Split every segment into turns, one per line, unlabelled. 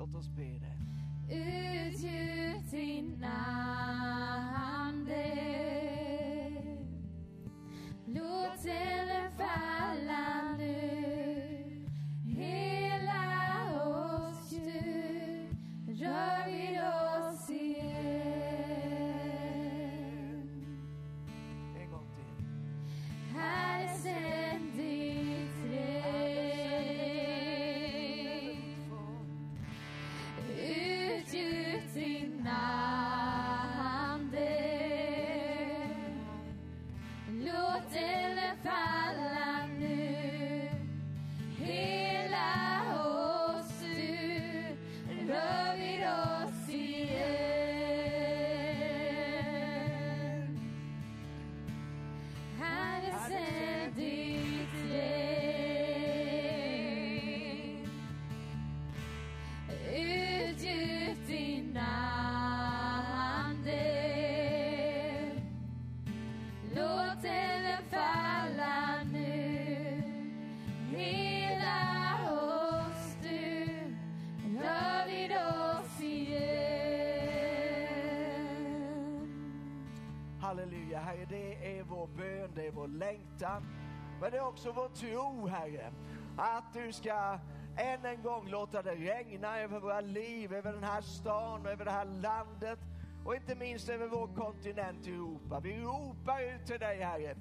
Låt oss be det.
Utgjut
är tro, Herre, att du ska än en gång låta det regna över våra liv, över den här stan och över det här landet och inte minst över vår kontinent Europa. Vi ropar ut till dig, Herre.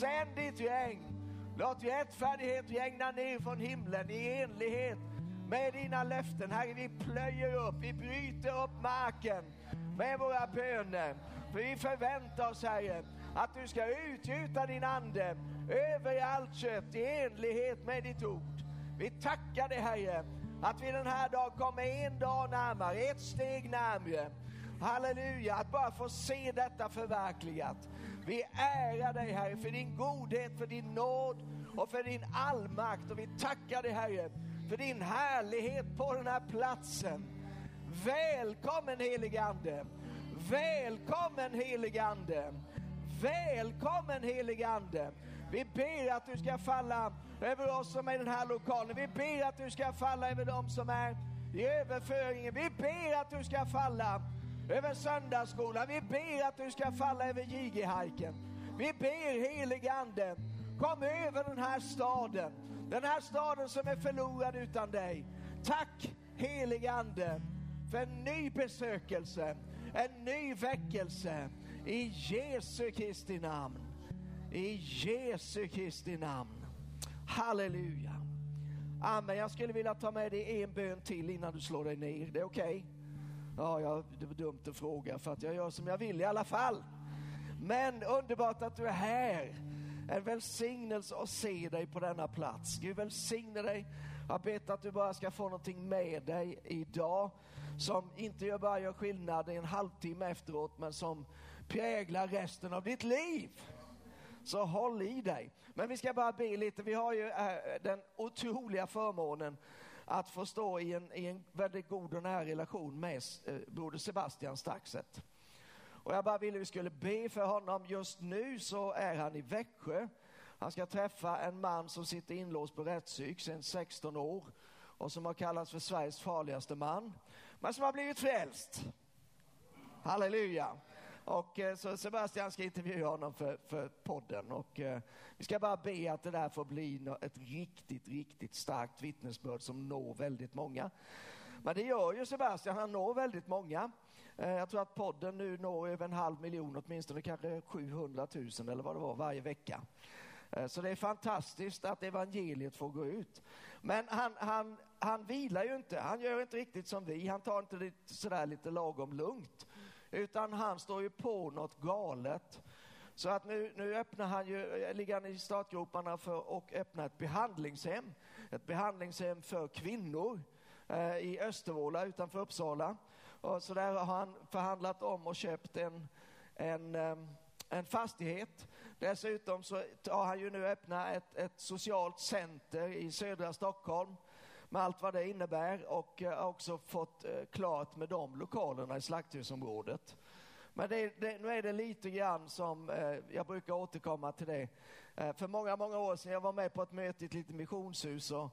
Sänd ditt regn. Låt rättfärdighet regna ner från himlen i enlighet med dina löften. Herre, vi plöjer upp, vi bryter upp marken med våra böner. För vi förväntar oss, Herre, att du ska utgjuta din ande över allt kött i enlighet med ditt ord. Vi tackar dig, Herre, att vi den här dagen kommer en dag närmare, ett steg närmare. Halleluja, att bara få se detta förverkligat. Vi ärar dig, Herre, för din godhet, för din nåd och för din allmakt. Och vi tackar dig, Herre, för din härlighet på den här platsen. Välkommen helige Ande. Välkommen helige Ande. Välkommen helige Ande. Vi ber att du ska falla över oss som är i den här lokalen. Vi ber att du ska falla över dem som är i överföringen. Vi ber att du ska falla över söndagsskolan. Vi ber att du ska falla över JG-hajken. Vi ber helige Ande, kom över den här staden. Den här staden som är förlorad utan dig. Tack helige Ande för en ny besökelse, en ny väckelse i Jesu Kristi namn. I Jesu Kristi namn. Halleluja. Amen. Jag skulle vilja ta med dig en bön till innan du slår dig ner. Det är okej? Ja, jag, det var dumt att fråga för att jag gör som jag vill i alla fall. Men underbart att du är här. En välsignelse att se dig på denna plats. Gud välsigne dig. Jag ber att du bara ska få någonting med dig idag som inte bara gör skillnad i en halvtimme efteråt men som präglar resten av ditt liv. Så håll i dig. Men vi ska bara be lite. Vi har ju eh, den otroliga förmånen att få stå i en, i en väldigt god och nära relation med eh, broder Sebastian Staxet. Och jag bara ville vi skulle be för honom. Just nu så är han i Växjö. Han ska träffa en man som sitter inlåst på rättspsyk sedan 16 år och som har kallats för Sveriges farligaste man, men som har blivit frälst. Halleluja! Och eh, så Sebastian ska intervjua honom för, för podden och eh, vi ska bara be att det där får bli ett riktigt, riktigt starkt vittnesbörd som når väldigt många. Men det gör ju Sebastian, han når väldigt många. Eh, jag tror att podden nu når över en halv miljon, åtminstone kanske 700 000 eller vad det var varje vecka. Så det är fantastiskt att evangeliet får gå ut. Men han, han, han vilar ju inte, han gör inte riktigt som vi, han tar inte det sådär lite lagom lugnt. Utan han står ju på något galet. Så att nu, nu öppnar han ju, ligger han i startgroparna för att öppna ett behandlingshem. Ett behandlingshem för kvinnor eh, i Östervåla utanför Uppsala. Och så där har han förhandlat om och köpt en, en eh, en fastighet. Dessutom så har han ju nu öppnat ett, ett socialt center i södra Stockholm med allt vad det innebär och har också fått eh, klart med de lokalerna i slakthusområdet. Men det, det, nu är det lite grann som, eh, jag brukar återkomma till det. Eh, för många, många år sedan jag var med på ett möte i ett litet missionshus och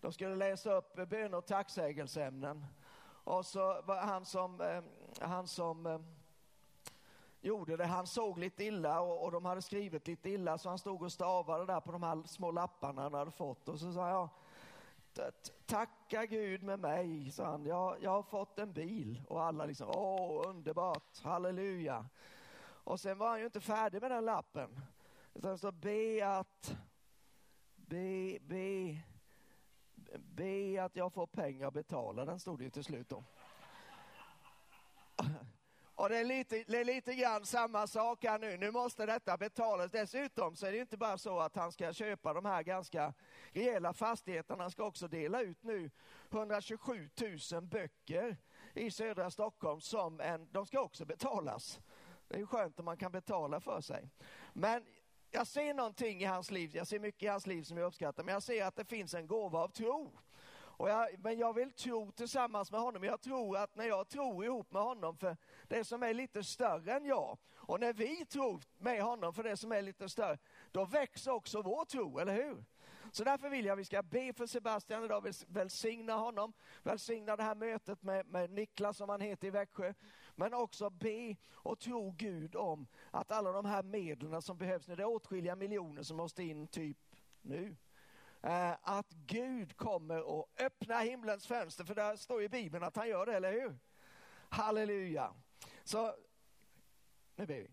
de skulle läsa upp bön och tacksägelseämnen. Och så var han som, eh, han som eh, gjorde det, han såg lite illa och, och de hade skrivit lite illa så han stod och stavade där på de här små lapparna han hade fått och så sa jag Tacka Gud med mig, sa han. Jag, jag har fått en bil. Och alla liksom, åh underbart, halleluja. Och sen var han ju inte färdig med den lappen. Utan det be att, be, be, be att jag får pengar att betala. Den stod det ju till slut då. Och det är, lite, det är lite grann samma sak här nu. Nu måste detta betalas. Dessutom så är det inte bara så att han ska köpa de här ganska rejäla fastigheterna. Han ska också dela ut nu 127 000 böcker i södra Stockholm som en, de ska också betalas. Det är ju skönt om man kan betala för sig. Men jag ser någonting i hans liv, jag ser mycket i hans liv som jag uppskattar, men jag ser att det finns en gåva av tro. Jag, men jag vill tro tillsammans med honom. Jag tror att när jag tror ihop med honom för det som är lite större än jag och när vi tror med honom för det som är lite större, då växer också vår tro, eller hur? Så därför vill jag att vi ska be för Sebastian idag, välsigna honom, välsigna det här mötet med, med Niklas som han heter i Växjö. Men också be och tro Gud om att alla de här medlen som behövs nu, det är åtskilliga miljoner som måste in typ nu. Eh, att Gud kommer och öppna himlens fönster, för det står i Bibeln att han gör det, eller hur? Halleluja. Så nu ber vi.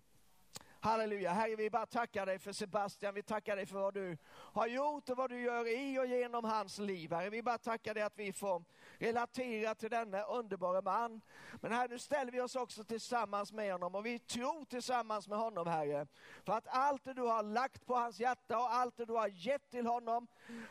Halleluja. Herre, vi bara tackar dig för Sebastian. Vi tackar dig för vad du har gjort och vad du gör i och genom hans liv. Herre, vi bara tackar dig att vi får relatera till denna underbara man. Men här nu ställer vi oss också tillsammans med honom och vi tror tillsammans med honom, Herre. För att allt det du har lagt på hans hjärta och allt det du har gett till honom,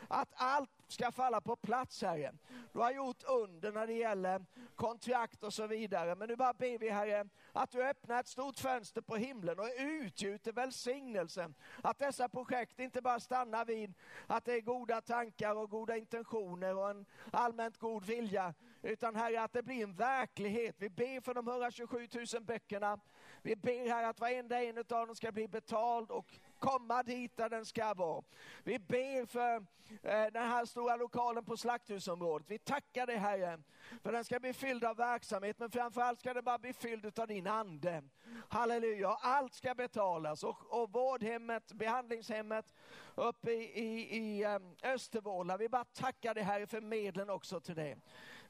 att allt ska falla på plats, Herre. Du har gjort under när det gäller kontrakt och så vidare. Men nu bara ber vi, Herre, att du öppnar ett stort fönster på himlen och utgjuter välsignelsen. Att dessa projekt inte bara stannar vid att det är goda tankar och goda intentioner och en allmänt god vilja, utan Herre att det blir en verklighet. Vi ber för de 127 000 böckerna. Vi ber Herre att varenda en av dem ska bli betald och komma dit där den ska vara. Vi ber för eh, den här stora lokalen på slakthusområdet. Vi tackar dig Herre för den ska bli fylld av verksamhet men framförallt ska den bara bli fylld av din ande. Halleluja, allt ska betalas och, och vårdhemmet, behandlingshemmet uppe i, i, i eh, Östervåla. Vi bara tackar dig Herre för medlen också till det.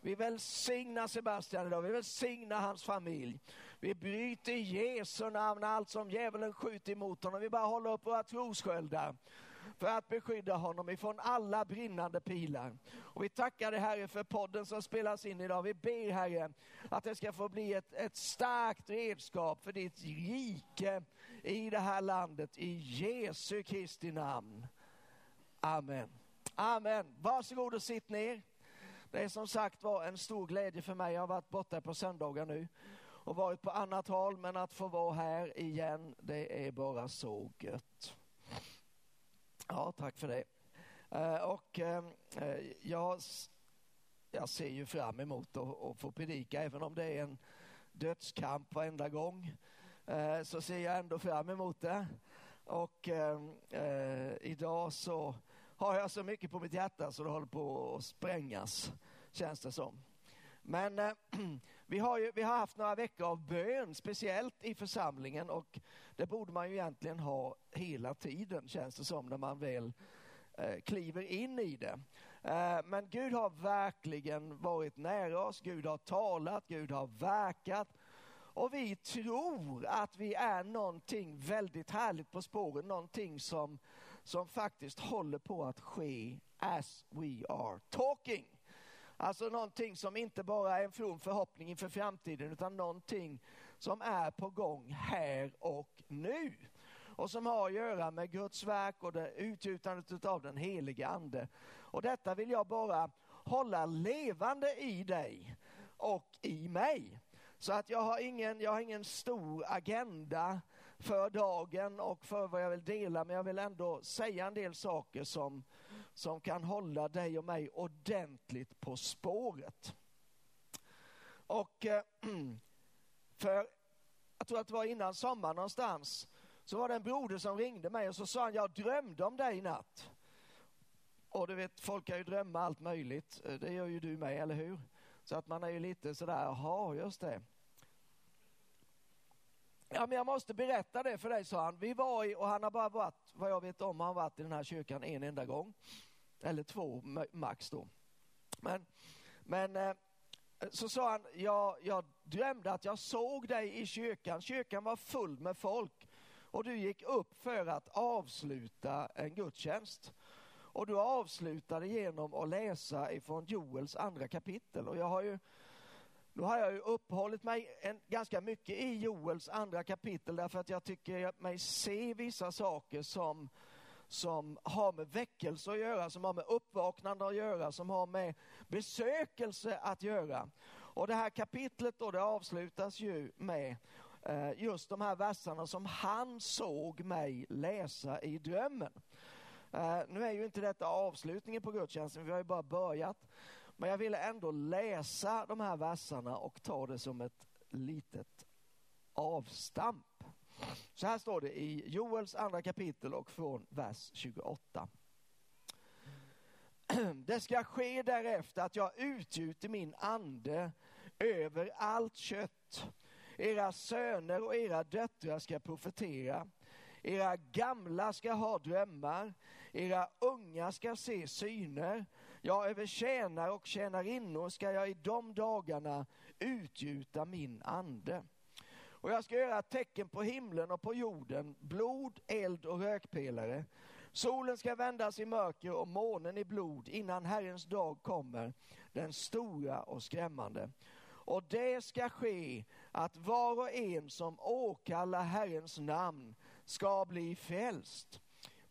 Vi välsignar Sebastian idag, vi välsignar hans familj. Vi bryter i Jesu namn allt som djävulen skjuter emot honom. Vi bara håller upp våra trossköldar för att beskydda honom ifrån alla brinnande pilar. Och vi tackar dig Herre för podden som spelas in idag. Vi ber Herre att det ska få bli ett, ett starkt redskap för ditt rike i det här landet. I Jesu Kristi namn. Amen. Amen. Varsågod och sitt ner. Det är som sagt var en stor glädje för mig. Jag har varit borta på söndagar nu och varit på annat håll, men att få vara här igen, det är bara så gött. Ja, tack för det. Eh, och eh, eh, jag, jag ser ju fram emot att, få predika, även om det är en dödskamp varenda gång, så ser jag ändå fram emot det. Och idag så har jag så mycket på mitt hjärta så det håller på att sprängas, känns det som. Men vi, har ju, vi har haft några veckor av bön, speciellt i församlingen och det borde man ju egentligen ha hela tiden känns det som när man väl eh, kliver in i det. Eh, men Gud har verkligen varit nära oss, Gud har talat, Gud har verkat och vi tror att vi är någonting väldigt härligt på spåren, någonting som, som faktiskt håller på att ske as we are talking. Alltså någonting som inte bara är en from förhoppning inför framtiden utan någonting som är på gång här och nu. Och som har att göra med Guds verk och det utgjutandet av den helige Ande. Och detta vill jag bara hålla levande i dig och i mig. Så att jag har ingen, jag har ingen stor agenda för dagen och för vad jag vill dela men jag vill ändå säga en del saker som, som kan hålla dig och mig ordentligt på spåret. Och eh, för, jag tror att det var innan sommaren någonstans, så var det en broder som ringde mig och så sa han, jag drömde om dig i natt. Och du vet, folk kan ju drömma allt möjligt, eh, det gör ju du med, eller hur? Så att man är ju lite sådär, jaha, just det. Ja, men jag måste berätta det för dig, sa han. Vi var i, och han har bara varit, vad jag vet om, han har varit i den här kyrkan en enda gång. Eller två max då. Men, men eh, så sa han, jag, jag drömde att jag såg dig i kyrkan. Kyrkan var full med folk och du gick upp för att avsluta en gudstjänst. Och du avslutade genom att läsa ifrån Joels andra kapitel. Och jag har ju, nu har jag ju uppehållit mig en, ganska mycket i Joels andra kapitel därför att jag tycker mig se vissa saker som som har med väckelse att göra, som har med uppvaknande att göra, som har med besökelse att göra. Och det här kapitlet då, det avslutas ju med eh, just de här verserna som han såg mig läsa i drömmen. Eh, nu är ju inte detta avslutningen på gudstjänsten, vi har ju bara börjat. Men jag ville ändå läsa de här verserna och ta det som ett litet avstamp. Så här står det i Joels andra kapitel och från vers 28. Det ska ske därefter att jag utgjuter min ande över allt kött. Era söner och era döttrar ska profetera. Era gamla ska ha drömmar. Era unga ska se syner. Ja, över tjänare och tjänarinnor ska jag i de dagarna utgjuta min ande. Och jag ska göra tecken på himlen och på jorden, blod, eld och rökpelare. Solen ska vändas i mörker och månen i blod innan Herrens dag kommer, den stora och skrämmande. Och det ska ske att var och en som åkallar Herrens namn ska bli frälst.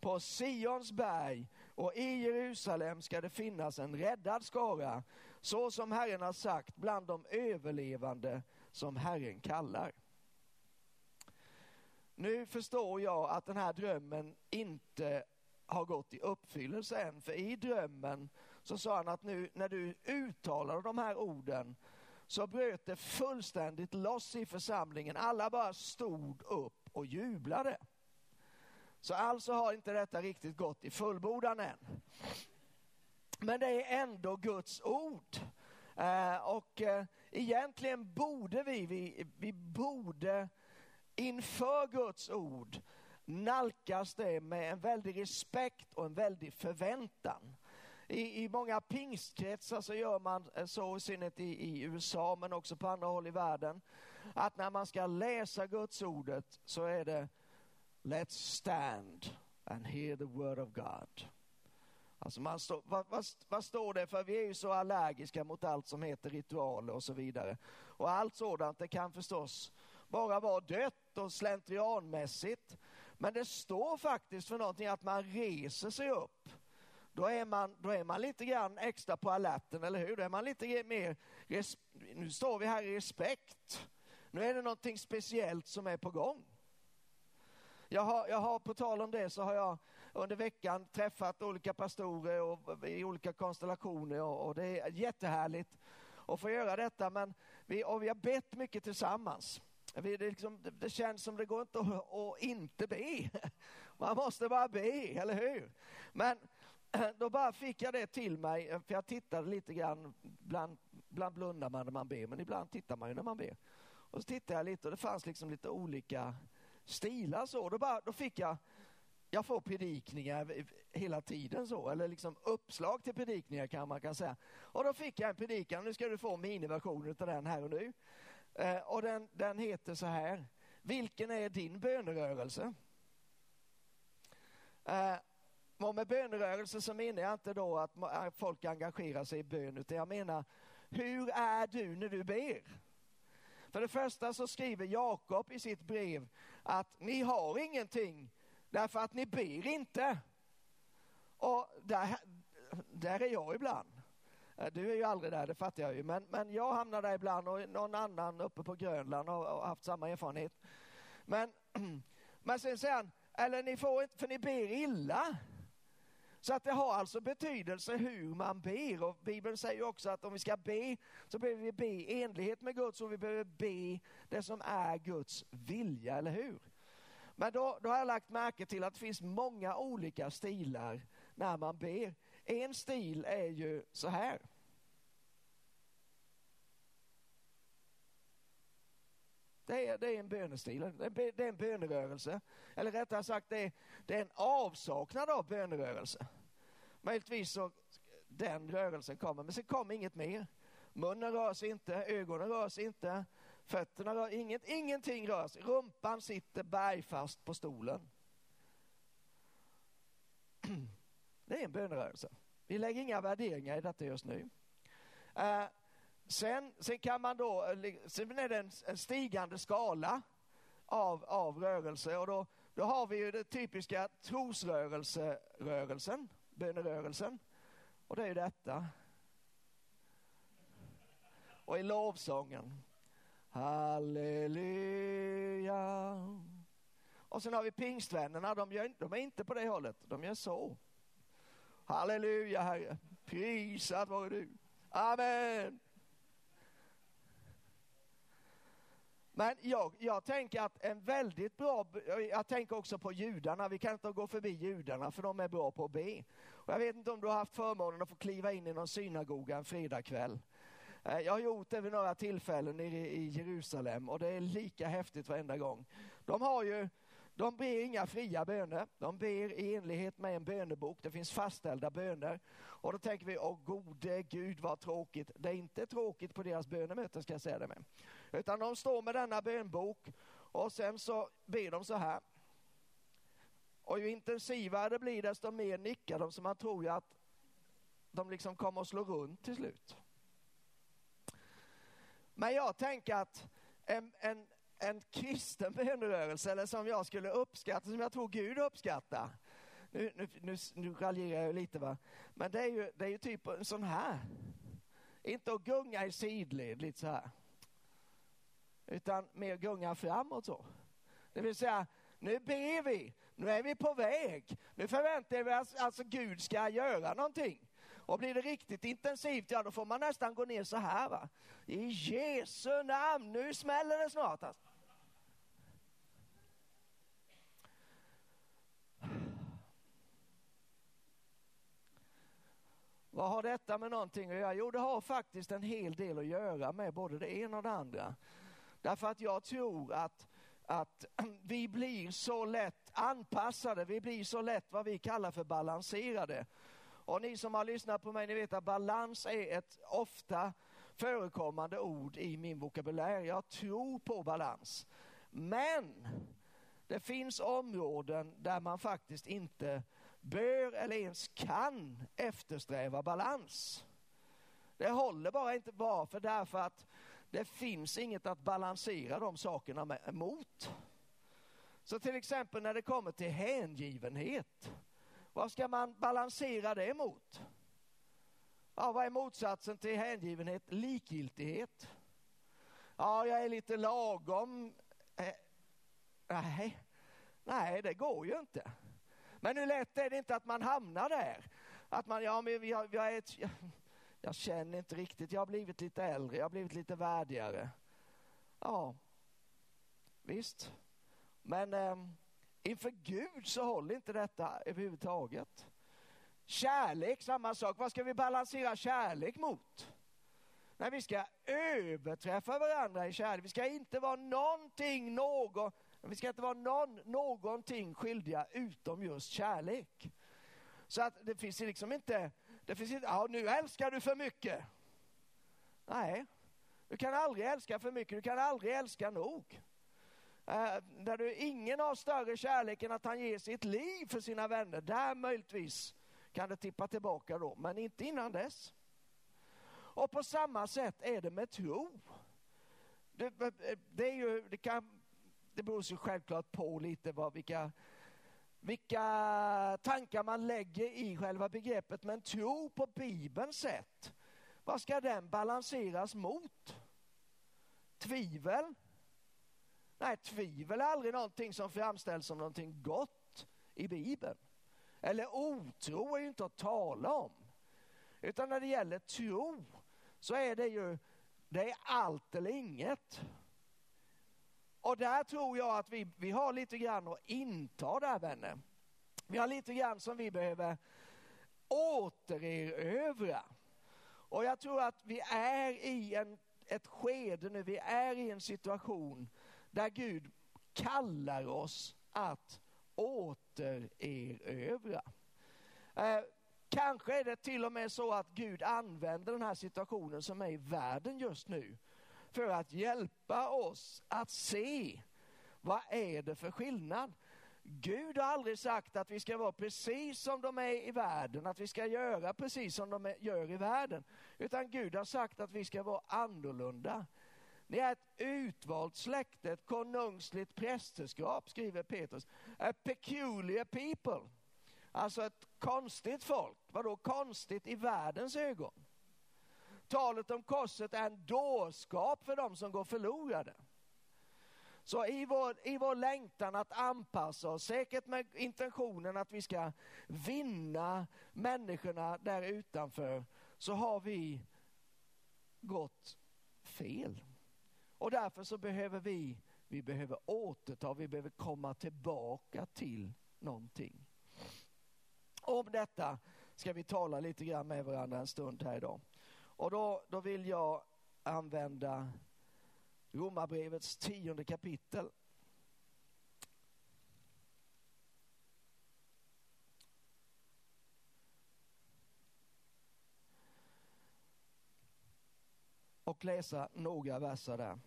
På Sions berg och i Jerusalem ska det finnas en räddad skara, så som Herren har sagt bland de överlevande som Herren kallar. Nu förstår jag att den här drömmen inte har gått i uppfyllelse än, för i drömmen så sa han att nu när du uttalade de här orden så bröt det fullständigt loss i församlingen. Alla bara stod upp och jublade. Så alltså har inte detta riktigt gått i fullbordan än. Men det är ändå Guds ord. Eh, och eh, egentligen borde vi, vi, vi borde inför Guds ord nalkas det med en väldig respekt och en väldig förväntan. I, i många pingstkretsar så gör man eh, så, i synnerhet i, i USA men också på andra håll i världen, att när man ska läsa Guds ordet så är det Let's stand and hear the word of God. Alltså man stå, vad, vad, vad, står det för? Vi är ju så allergiska mot allt som heter ritualer och så vidare. Och allt sådant, det kan förstås bara vara dött och slentrianmässigt. Men det står faktiskt för någonting att man reser sig upp. Då är man, då är man lite grann extra på alerten, eller hur? Då är man lite mer, nu står vi här i respekt. Nu är det någonting speciellt som är på gång. Jag har, jag har, på tal om det så har jag under veckan träffat olika pastorer och, i olika konstellationer och, och det är jättehärligt att få göra detta. Men vi, och vi har bett mycket tillsammans. Det, liksom, det, känns som det går inte att, att inte be. Man måste bara be, eller hur? Men då bara fick jag det till mig, för jag tittade lite grann, ibland, ibland blundar man när man ber, men ibland tittar man ju när man ber. Och så tittade jag lite och det fanns liksom lite olika stilar så. Då, bara, då fick jag, jag får predikningar hela tiden så, eller liksom uppslag till predikningar kan man kan säga. Och då fick jag en predikan, nu ska du få miniversionen av den här och nu. Eh, och den, den heter så här. Vilken är din bönerörelse? Eh, och med bönerörelse så menar jag inte då att folk engagerar sig i bön, utan jag menar hur är du när du ber? För det första så skriver Jakob i sitt brev att ni har ingenting därför att ni ber inte. Och där, där är jag ibland. Du är ju aldrig där, det fattar jag ju. Men, men jag hamnar där ibland och någon annan uppe på Grönland har, har haft samma erfarenhet. Men, men sen säger han, eller ni får inte, för ni ber illa. Så att det har alltså betydelse hur man ber. Och Bibeln säger också att om vi ska be så behöver vi be i enlighet med Guds och vi behöver be det som är Guds vilja, eller hur? Men då, då har jag lagt märke till att det finns många olika stilar när man ber. En stil är ju så här. Det är, det är en bönestil, det är en bönerörelse. Eller rättare sagt, det är, det är en avsaknad av bönerörelse. Möjligtvis så den rörelsen kommer, men sen kommer inget mer. Munnen rör sig inte, ögonen rör sig inte, fötterna rör inget, ingenting rör sig. Rumpan sitter bergfast på stolen. Det är en bönerörelse. Vi lägger inga värderingar i detta just nu. Eh, sen, sen kan man då, eh, sen är det en, en stigande skala av, av rörelse och då, då har vi ju den typiska trosrörelserörelsen, bönerörelsen. Och det är ju detta. Och i lovsången, halleluja. Och sen har vi pingstvännerna, de, gör, de är inte på det hållet, de gör så. Halleluja Herre, prisad vare du. Amen. Men jag, jag tänker att en väldigt bra, jag tänker också på judarna, vi kan inte gå förbi judarna för de är bra på att be. Och jag vet inte om du har haft förmånen att få kliva in i någon synagoga en fredagkväll. Eh, jag har gjort det vid några tillfällen nere i Jerusalem och det är lika häftigt varenda gång. De har ju de ber inga fria böner. De ber i enlighet med en bönebok. Det finns fastställda böner. Och då tänker vi, åh gode Gud vad tråkigt. Det är inte tråkigt på deras bönemöten ska jag säga det med. Utan de står med denna bönbok och sen så ber de så här. Och ju intensivare det blir desto mer nickar de så man tror ju att de liksom kommer att slå runt till slut. Men jag tänker att en, en, en kristen bönerörelse, eller som jag skulle uppskatta, som jag tror Gud uppskattar. Nu, nu, nu, nu raljerar jag lite va, men det är ju, det är ju typ en sån här. Inte att gunga i sidled lite så här. Utan mer gunga framåt så. Det vill säga, nu ber vi, nu är vi på väg. Nu förväntar vi oss att alltså Gud ska göra någonting. Och blir det riktigt intensivt, ja då får man nästan gå ner så här va. I Jesu namn, nu smäller det snart. Alltså. Vad har detta med någonting att göra? Jo, det har faktiskt en hel del att göra med både det ena och det andra. Därför att jag tror att, att vi blir så lätt anpassade, vi blir så lätt vad vi kallar för balanserade. Och ni som har lyssnat på mig, ni vet att balans är ett ofta förekommande ord i min vokabulär. Jag tror på balans. Men det finns områden där man faktiskt inte bör eller ens kan eftersträva balans. Det håller bara inte varför? därför att det finns inget att balansera de sakerna mot. Så till exempel när det kommer till hängivenhet, vad ska man balansera det mot? Ja, vad är motsatsen till hängivenhet? Likgiltighet. Ja, jag är lite lagom. Eh, nej, nej, det går ju inte. Men hur lätt är det inte att man hamnar där? Att man, ja men jag, jag, är ett, jag, jag känner inte riktigt, jag har blivit lite äldre, jag har blivit lite värdigare. Ja, visst. Men eh, inför Gud så håller inte detta överhuvudtaget. Kärlek, samma sak. Vad ska vi balansera kärlek mot? När vi ska överträffa varandra i kärlek. Vi ska inte vara någonting, någon, vi ska inte vara någon, någonting skyldiga utom just kärlek. Så att det finns liksom inte, det finns inte, ja nu älskar du för mycket. Nej, du kan aldrig älska för mycket, du kan aldrig älska nog. Eh, där du ingen har större kärlek än att han ger sitt liv för sina vänner. Där möjligtvis kan det tippa tillbaka då, men inte innan dess. Och på samma sätt är det med tro. Det, det, är ju, det, kan, det beror sig självklart på lite vad, vilka, vilka tankar man lägger i själva begreppet, men tro på Bibelns sätt, vad ska den balanseras mot? Tvivel? Nej, tvivel är aldrig någonting som framställs som någonting gott i Bibeln. Eller otro är ju inte att tala om. Utan när det gäller tro så är det ju, det är allt eller inget. Och där tror jag att vi, vi har lite grann att inta där vänner. Vi har lite grann som vi behöver återerövra. Och jag tror att vi är i en, ett skede nu, vi är i en situation där Gud kallar oss att återerövra. Eh, kanske är det till och med så att Gud använder den här situationen som är i världen just nu för att hjälpa oss att se vad är det för skillnad. Gud har aldrig sagt att vi ska vara precis som de är i världen, att vi ska göra precis som de gör i världen. Utan Gud har sagt att vi ska vara annorlunda. Ni är ett utvalt släkte, ett konungsligt prästerskap, skriver Petrus. A peculiar people. Alltså ett konstigt folk. Vadå konstigt i världens ögon? Talet om korset är en dårskap för dem som går förlorade. Så i vår, i vår längtan att anpassa oss, säkert med intentionen att vi ska vinna människorna där utanför, så har vi gått fel. Och därför så behöver vi, vi behöver återta, vi behöver komma tillbaka till någonting. Om detta ska vi tala lite grann med varandra en stund här idag. Och då, då vill jag använda Romarbrevets tionde kapitel. Och läsa några verser där.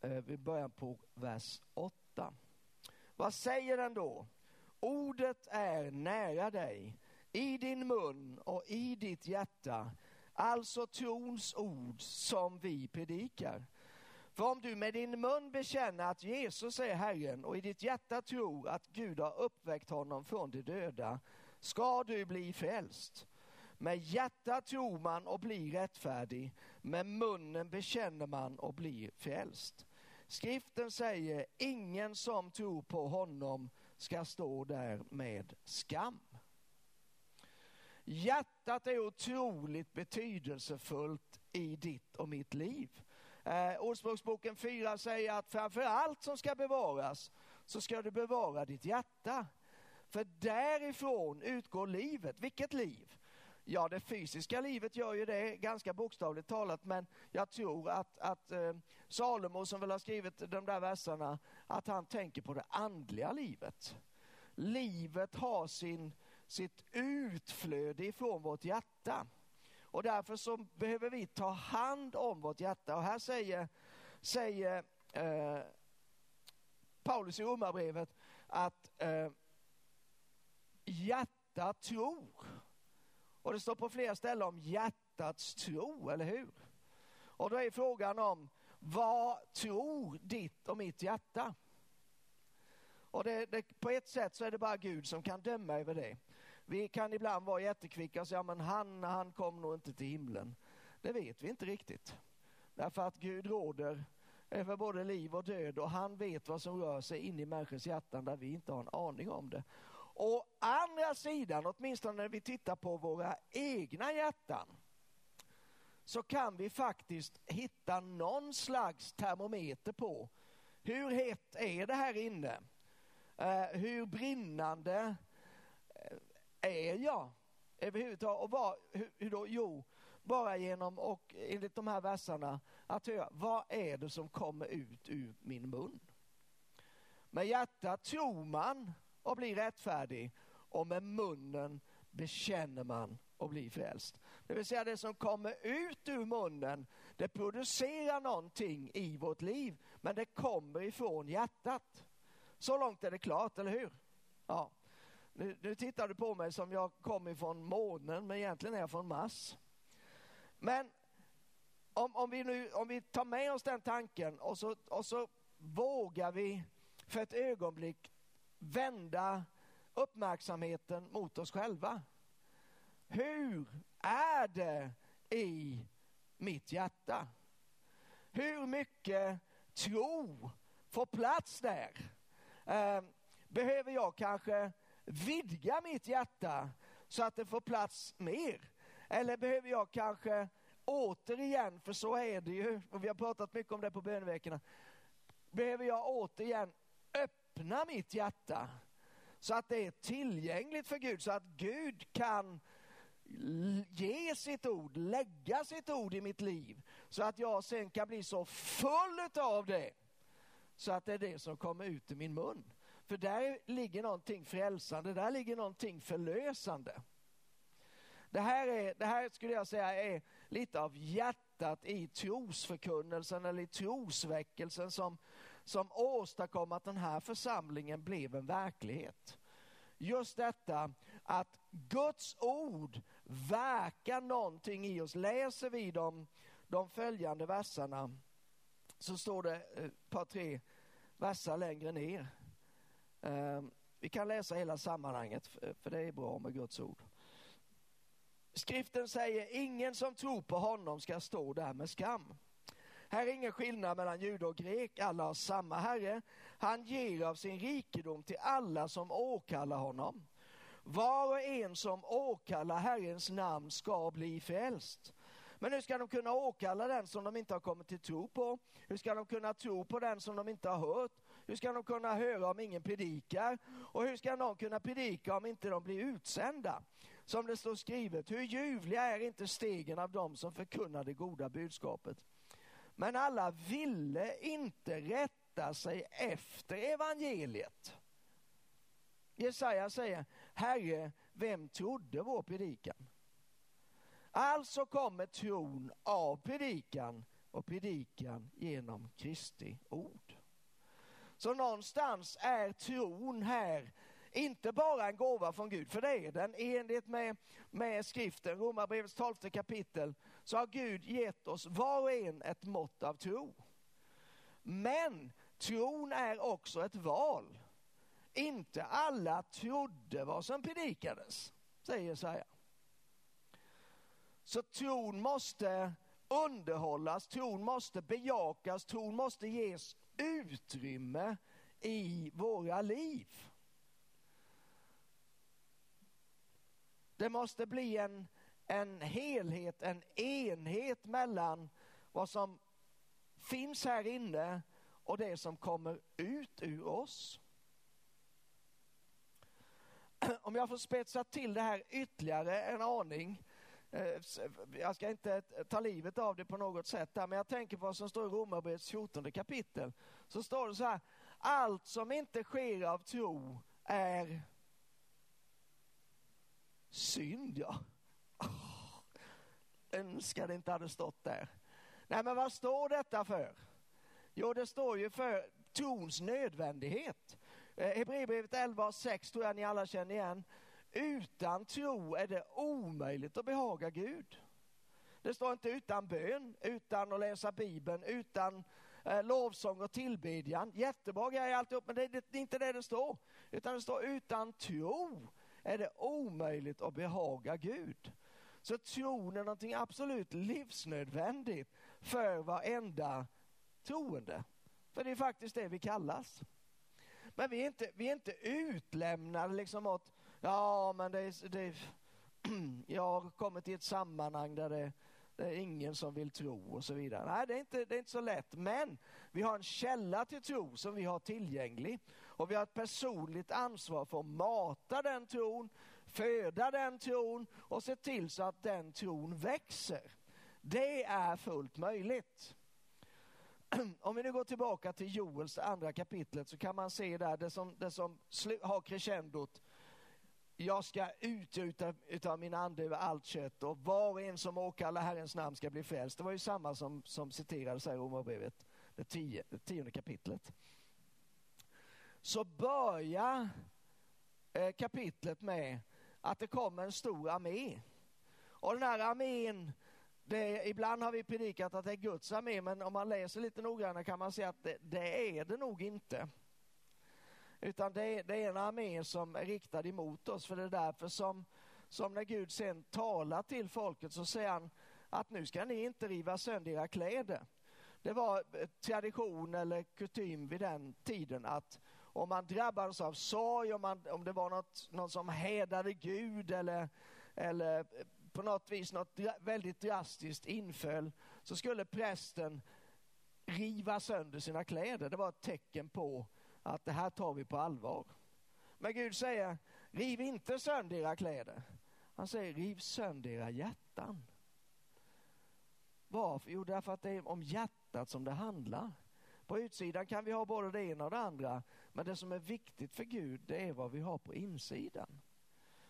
Eh, vi börjar på vers 8. Vad säger den då? Ordet är nära dig, i din mun och i ditt hjärta Alltså trons ord som vi predikar. För om du med din mun bekänner att Jesus är Herren och i ditt hjärta tror att Gud har uppväckt honom från de döda ska du bli frälst. Med hjärtat tror man och blir rättfärdig, med munnen bekänner man och blir frälst. Skriften säger, ingen som tror på honom ska stå där med skam. Hjärtat är otroligt betydelsefullt i ditt och mitt liv. Eh, Ordspråksboken 4 säger att framför allt som ska bevaras så ska du bevara ditt hjärta. För därifrån utgår livet. Vilket liv? Ja, det fysiska livet gör ju det ganska bokstavligt talat, men jag tror att, att eh, Salomo som väl har skrivit de där verserna, att han tänker på det andliga livet. Livet har sin sitt utflöde ifrån vårt hjärta. Och därför så behöver vi ta hand om vårt hjärta. Och här säger, säger eh, Paulus i Romarbrevet att eh, hjärtat tror. Och det står på flera ställen om hjärtats tro, eller hur? Och då är frågan om vad tror ditt och mitt hjärta? Och det, det, på ett sätt så är det bara Gud som kan döma över det. Vi kan ibland vara jättekvicka och säga, men han, han kom nog inte till himlen. Det vet vi inte riktigt. Därför att Gud råder över både liv och död och han vet vad som rör sig in i människors hjärtan där vi inte har en aning om det. Å andra sidan, åtminstone när vi tittar på våra egna hjärtan, så kan vi faktiskt hitta någon slags termometer på hur hett är det här inne? Eh, hur brinnande är jag överhuvudtaget? Och vad, hur, hur då? Jo, bara genom, och enligt de här verserna, att höra vad är det som kommer ut ur min mun? Med hjärtat tror man och blir rättfärdig och med munnen bekänner man och blir frälst. Det vill säga det som kommer ut ur munnen, det producerar någonting i vårt liv, men det kommer ifrån hjärtat. Så långt är det klart, eller hur? Ja. Nu, nu tittar du på mig som jag kom ifrån månen, men egentligen är jag från Mars. Men om, om, vi, nu, om vi tar med oss den tanken och så, och så vågar vi för ett ögonblick vända uppmärksamheten mot oss själva. Hur är det i mitt hjärta? Hur mycket tro får plats där? Eh, behöver jag kanske vidga mitt hjärta så att det får plats mer? Eller behöver jag kanske återigen, för så är det ju, och vi har pratat mycket om det på böneveckorna, behöver jag återigen öppna mitt hjärta så att det är tillgängligt för Gud, så att Gud kan ge sitt ord, lägga sitt ord i mitt liv så att jag sen kan bli så full av det så att det är det som kommer ut ur min mun. För där ligger någonting frälsande, där ligger någonting förlösande. Det här, är, det här skulle jag säga är lite av hjärtat i trosförkunnelsen eller i trosväckelsen som, som åstadkom att den här församlingen blev en verklighet. Just detta att Guds ord verkar någonting i oss. Läser vi de, de följande verserna så står det eh, ett par, tre verser längre ner. Ehm, vi kan läsa hela sammanhanget för det är bra med Guds ord. Skriften säger ingen som tror på honom ska stå där med skam. Här är ingen skillnad mellan jude och grek, alla har samma Herre. Han ger av sin rikedom till alla som åkallar honom. Var och en som åkallar Herrens namn ska bli frälst. Men hur ska de kunna åkalla den som de inte har kommit till tro på? Hur ska de kunna tro på den som de inte har hört? Hur ska de kunna höra om ingen predikar? Och hur ska någon kunna predika om inte de blir utsända? Som det står skrivet, hur ljuvliga är inte stegen av dem som förkunnar det goda budskapet? Men alla ville inte rätta sig efter evangeliet. Jesaja säger, Herre, vem trodde vår predikan? Alltså kommer tron av predikan och predikan genom Kristi ord. Så någonstans är tron här inte bara en gåva från Gud, för det är den. Enligt med, med skriften, Romarbrevets tolfte kapitel, så har Gud gett oss var och en ett mått av tro. Men tron är också ett val. Inte alla trodde vad som predikades, säger Jesaja. Så tron måste underhållas, tron måste bejakas, tron måste ges utrymme i våra liv. Det måste bli en, en helhet, en enhet mellan vad som finns här inne och det som kommer ut ur oss. Om jag får spetsa till det här ytterligare en aning. Eh, jag ska inte ta livet av det på något sätt men jag tänker på vad som står i Romarbrevets 14 kapitel. Så står det så här, allt som inte sker av tro är synd ja. Oh, önskar det inte hade stått där. Nej men vad står detta för? Jo det står ju för trons nödvändighet. Eh, Hebreerbrevet 11 och 6 tror jag ni alla känner igen. Utan tro är det omöjligt att behaga Gud. Det står inte utan bön, utan att läsa Bibeln, utan eh, lovsång och tillbedjan. Jättebra grejer alltihop, men det, det, det är inte det det står. Utan det står utan tro är det omöjligt att behaga Gud. Så tron är någonting absolut livsnödvändigt för varenda troende. För det är faktiskt det vi kallas. Men vi är inte, vi är inte utlämnade liksom åt, ja men det är, det är, jag har kommit till ett sammanhang där det, det är ingen som vill tro och så vidare. Nej, det är, inte, det är inte så lätt. Men vi har en källa till tro som vi har tillgänglig. Och vi har ett personligt ansvar för att mata den tron, föda den tron och se till så att den tron växer. Det är fullt möjligt. Om vi nu går tillbaka till Joels andra kapitlet så kan man se där det som, det som har crescendot jag ska utgjuta utav min ande över allt kött och var och en som åkallar Herrens namn ska bli frälst. Det var ju samma som, som citerades här i Romarbrevet, det, tio, det tionde kapitlet. Så börjar eh, kapitlet med att det kommer en stor armé. Och den här armén, det, ibland har vi predikat att det är Guds armé, men om man läser lite noggrannare kan man se att det, det är det nog inte. Utan det, det är en armé som är riktad emot oss. För det är därför som, som när Gud sen talar till folket så säger han att nu ska ni inte riva sönder era kläder. Det var eh, tradition eller kutym vid den tiden att om man drabbades av sorg, om, man, om det var något, någon som hädade Gud eller, eller eh, på något vis något väldigt drastiskt inföll så skulle prästen riva sönder sina kläder. Det var ett tecken på att det här tar vi på allvar. Men Gud säger, riv inte sönder era kläder. Han säger riv sönder era hjärtan. Varför? Jo, därför att det är om hjärtat som det handlar. På utsidan kan vi ha både det ena och det andra, men det som är viktigt för Gud, det är vad vi har på insidan.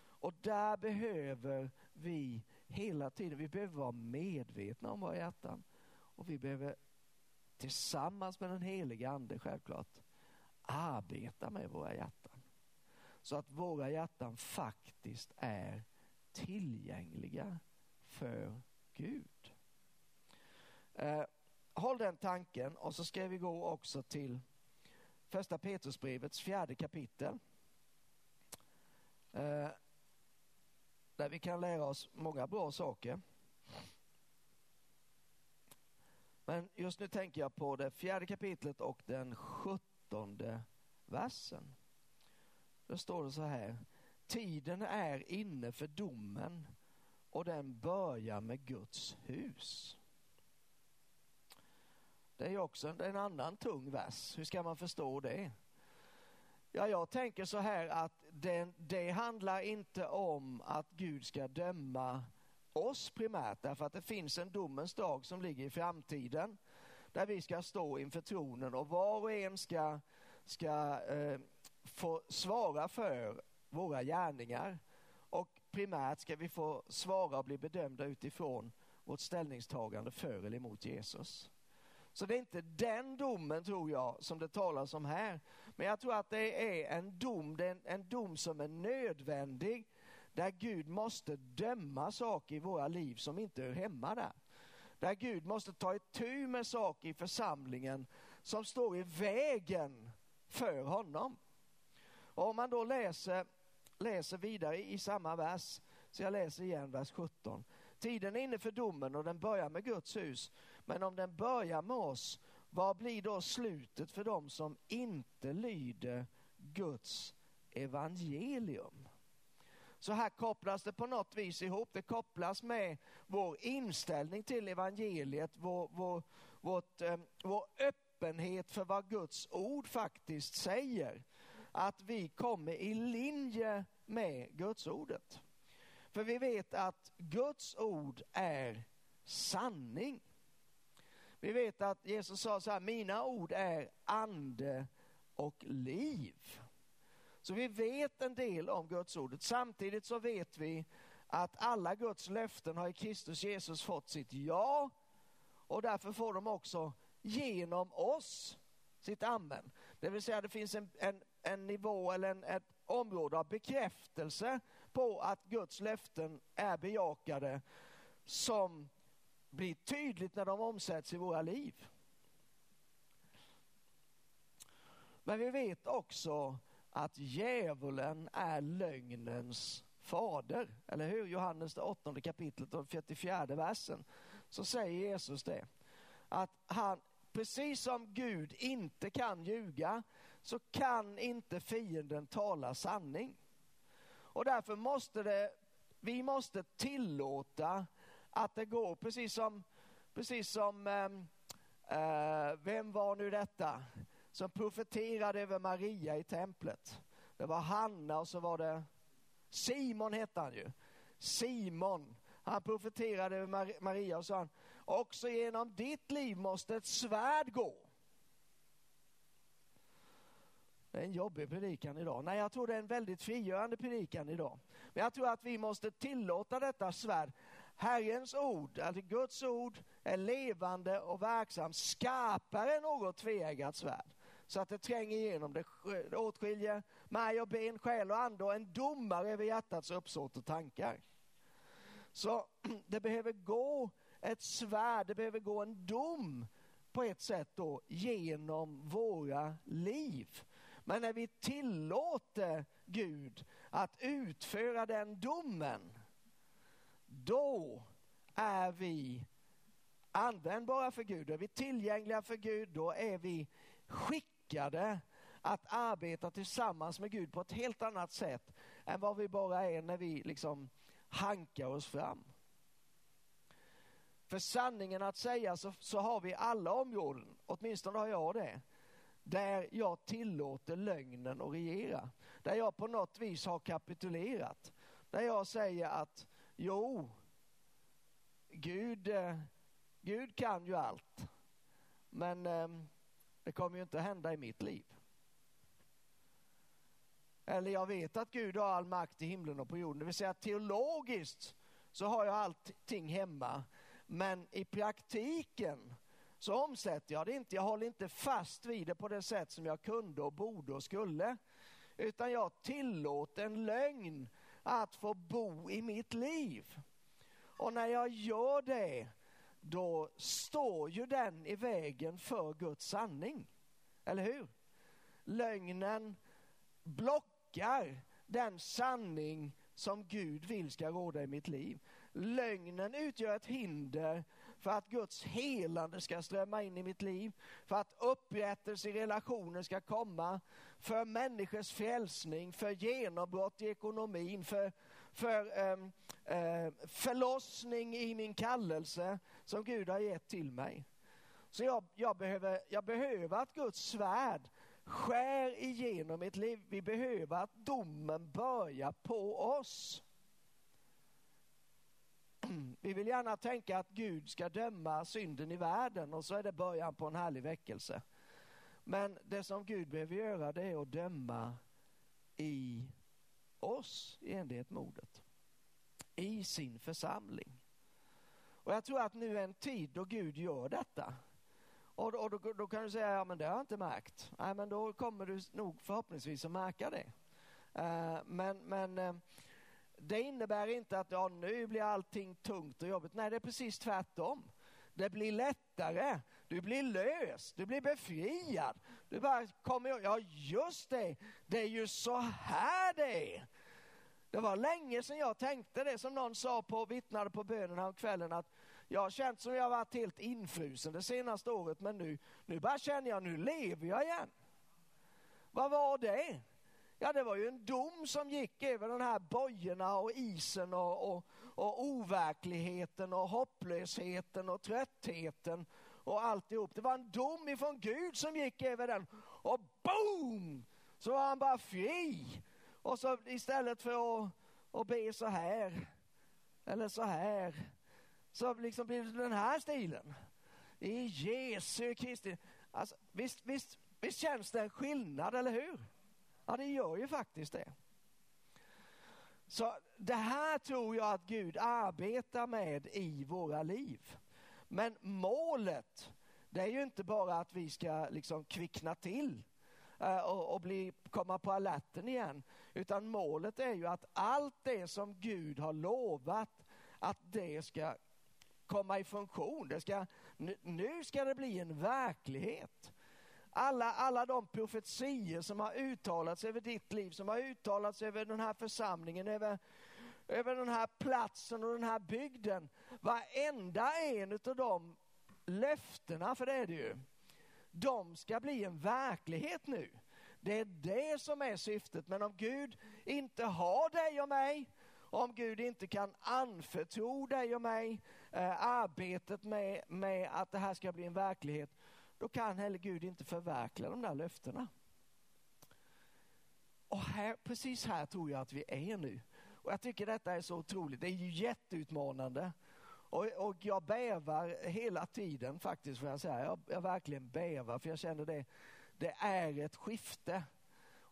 Och där behöver vi hela tiden, vi behöver vara medvetna om våra hjärtan. Och vi behöver tillsammans med den heliga ande självklart arbeta med våra hjärtan. Så att våra hjärtan faktiskt är tillgängliga för Gud. Eh, håll den tanken och så ska vi gå också till första Petrusbrevets fjärde kapitel. Eh, där vi kan lära oss många bra saker. Men just nu tänker jag på det fjärde kapitlet och den sjuttonde versen. Då står det så här. Tiden är inne för domen och den börjar med Guds hus. Det är också en, en annan tung vers. Hur ska man förstå det? Ja, jag tänker så här att det, det handlar inte om att Gud ska döma oss primärt, därför att det finns en domens dag som ligger i framtiden där vi ska stå inför tronen och var och en ska, ska eh, få svara för våra gärningar. Och primärt ska vi få svara och bli bedömda utifrån vårt ställningstagande för eller emot Jesus. Så det är inte den domen tror jag som det talas om här. Men jag tror att det är en dom, det är en, en dom som är nödvändig där Gud måste döma saker i våra liv som inte hör hemma där. Där Gud måste ta itu med saker i församlingen som står i vägen för honom. Och om man då läser, läser vidare i samma vers, så jag läser igen vers 17. Tiden är inne för domen och den börjar med Guds hus. Men om den börjar med oss, vad blir då slutet för dem som inte lyder Guds evangelium? Så här kopplas det på något vis ihop. Det kopplas med vår inställning till evangeliet, vår, vår, vårt, eh, vår öppenhet för vad Guds ord faktiskt säger. Att vi kommer i linje med Guds ordet. För vi vet att Guds ord är sanning. Vi vet att Jesus sa så här, mina ord är ande och liv. Så vi vet en del om Guds ordet. Samtidigt så vet vi att alla Guds löften har i Kristus Jesus fått sitt ja och därför får de också genom oss sitt amen. Det vill säga det finns en, en, en nivå eller en, ett område av bekräftelse på att Guds löften är bejakade som blir tydligt när de omsätts i våra liv. Men vi vet också att djävulen är lögnens fader. Eller hur? Johannes det åttonde kapitlet och 44 versen. Så säger Jesus det. Att han, precis som Gud inte kan ljuga, så kan inte fienden tala sanning. Och därför måste det, vi måste tillåta att det går precis som, precis som äh, vem var nu detta? Som profeterade över Maria i templet. Det var Hanna och så var det Simon hette han ju. Simon, han profeterade över Maria och sa också genom ditt liv måste ett svärd gå. Det är en jobbig predikan idag. Nej, jag tror det är en väldigt frigörande predikan idag. Men jag tror att vi måste tillåta detta svärd. Herrens ord, alltså Guds ord, är levande och verksam, skarpare än något tveeggat svärd så att det tränger igenom, det åtskiljer märg och ben, själ och ande och en domare över hjärtats uppsåt och tankar. Så det behöver gå ett svärd, det behöver gå en dom på ett sätt då genom våra liv. Men när vi tillåter Gud att utföra den domen, då är vi användbara för Gud, då är vi tillgängliga för Gud, då är vi skickliga skickade att arbeta tillsammans med Gud på ett helt annat sätt än vad vi bara är när vi liksom hankar oss fram. För sanningen att säga så, så har vi alla områden, åtminstone har jag det, där jag tillåter lögnen att regera. Där jag på något vis har kapitulerat. Där jag säger att jo, Gud, eh, Gud kan ju allt. Men eh, det kommer ju inte att hända i mitt liv. Eller jag vet att Gud har all makt i himlen och på jorden. Det vill säga teologiskt så har jag allting hemma. Men i praktiken så omsätter jag det inte. Jag håller inte fast vid det på det sätt som jag kunde och borde och skulle. Utan jag tillåter en lögn att få bo i mitt liv. Och när jag gör det, då står ju den i vägen för Guds sanning. Eller hur? Lögnen blockar den sanning som Gud vill ska råda i mitt liv. Lögnen utgör ett hinder för att Guds helande ska strömma in i mitt liv, för att upprättelse i relationer ska komma, för människors frälsning, för genombrott i ekonomin, för, för um, uh, förlossning i min kallelse som Gud har gett till mig. Så jag, jag, behöver, jag behöver att Guds svärd skär igenom mitt liv. Vi behöver att domen börjar på oss. Vi vill gärna tänka att Gud ska döma synden i världen och så är det början på en härlig väckelse. Men det som Gud behöver göra det är att döma i oss i enlighet med ordet. I sin församling. Och jag tror att nu är en tid då Gud gör detta. Och, och då, då, kan du säga, ja men det har jag inte märkt. Nej men då kommer du nog förhoppningsvis att märka det. Uh, men men uh, det innebär inte att ja, nu blir allting tungt och jobbigt. Nej, det är precis tvärtom. Det blir lättare, du blir lös, du blir befriad. Du bara kommer ihåg, ja just det, det är ju så här det är. Det var länge sedan jag tänkte det som någon sa på, vittnade på bönen kvällen att jag har känt som jag varit helt infrusen det senaste året men nu, nu bara känner jag, nu lever jag igen. Vad var det? Ja, det var ju en dom som gick över de här bojorna och isen och, och, och overkligheten och hopplösheten och tröttheten och alltihop. Det var en dom ifrån Gud som gick över den och boom! Så var han bara fri. Och så istället för att, att be så här eller så här så liksom blir det den här stilen. I Jesu Kristi. Alltså, visst, visst, visst känns det en skillnad, eller hur? Ja, det gör ju faktiskt det. Så det här tror jag att Gud arbetar med i våra liv. Men målet, det är ju inte bara att vi ska liksom kvickna till eh, och, och bli, komma på alerten igen. Utan målet är ju att allt det som Gud har lovat, att det ska komma i funktion. Det ska, nu ska det bli en verklighet alla, alla de profetier som har uttalats över ditt liv, som har uttalats över den här församlingen, över, över den här platsen och den här bygden. Varenda en av de löftena, för det är det ju, de ska bli en verklighet nu. Det är det som är syftet. Men om Gud inte har dig och mig, om Gud inte kan anförtro dig och mig eh, arbetet med, med att det här ska bli en verklighet, då kan heller Gud inte förverkliga de där löftena. Och här, precis här tror jag att vi är nu. Och jag tycker detta är så otroligt. Det är ju jätteutmanande. Och, och jag bävar hela tiden faktiskt, får jag säga. Jag, jag verkligen bävar, för jag känner det. Det är ett skifte.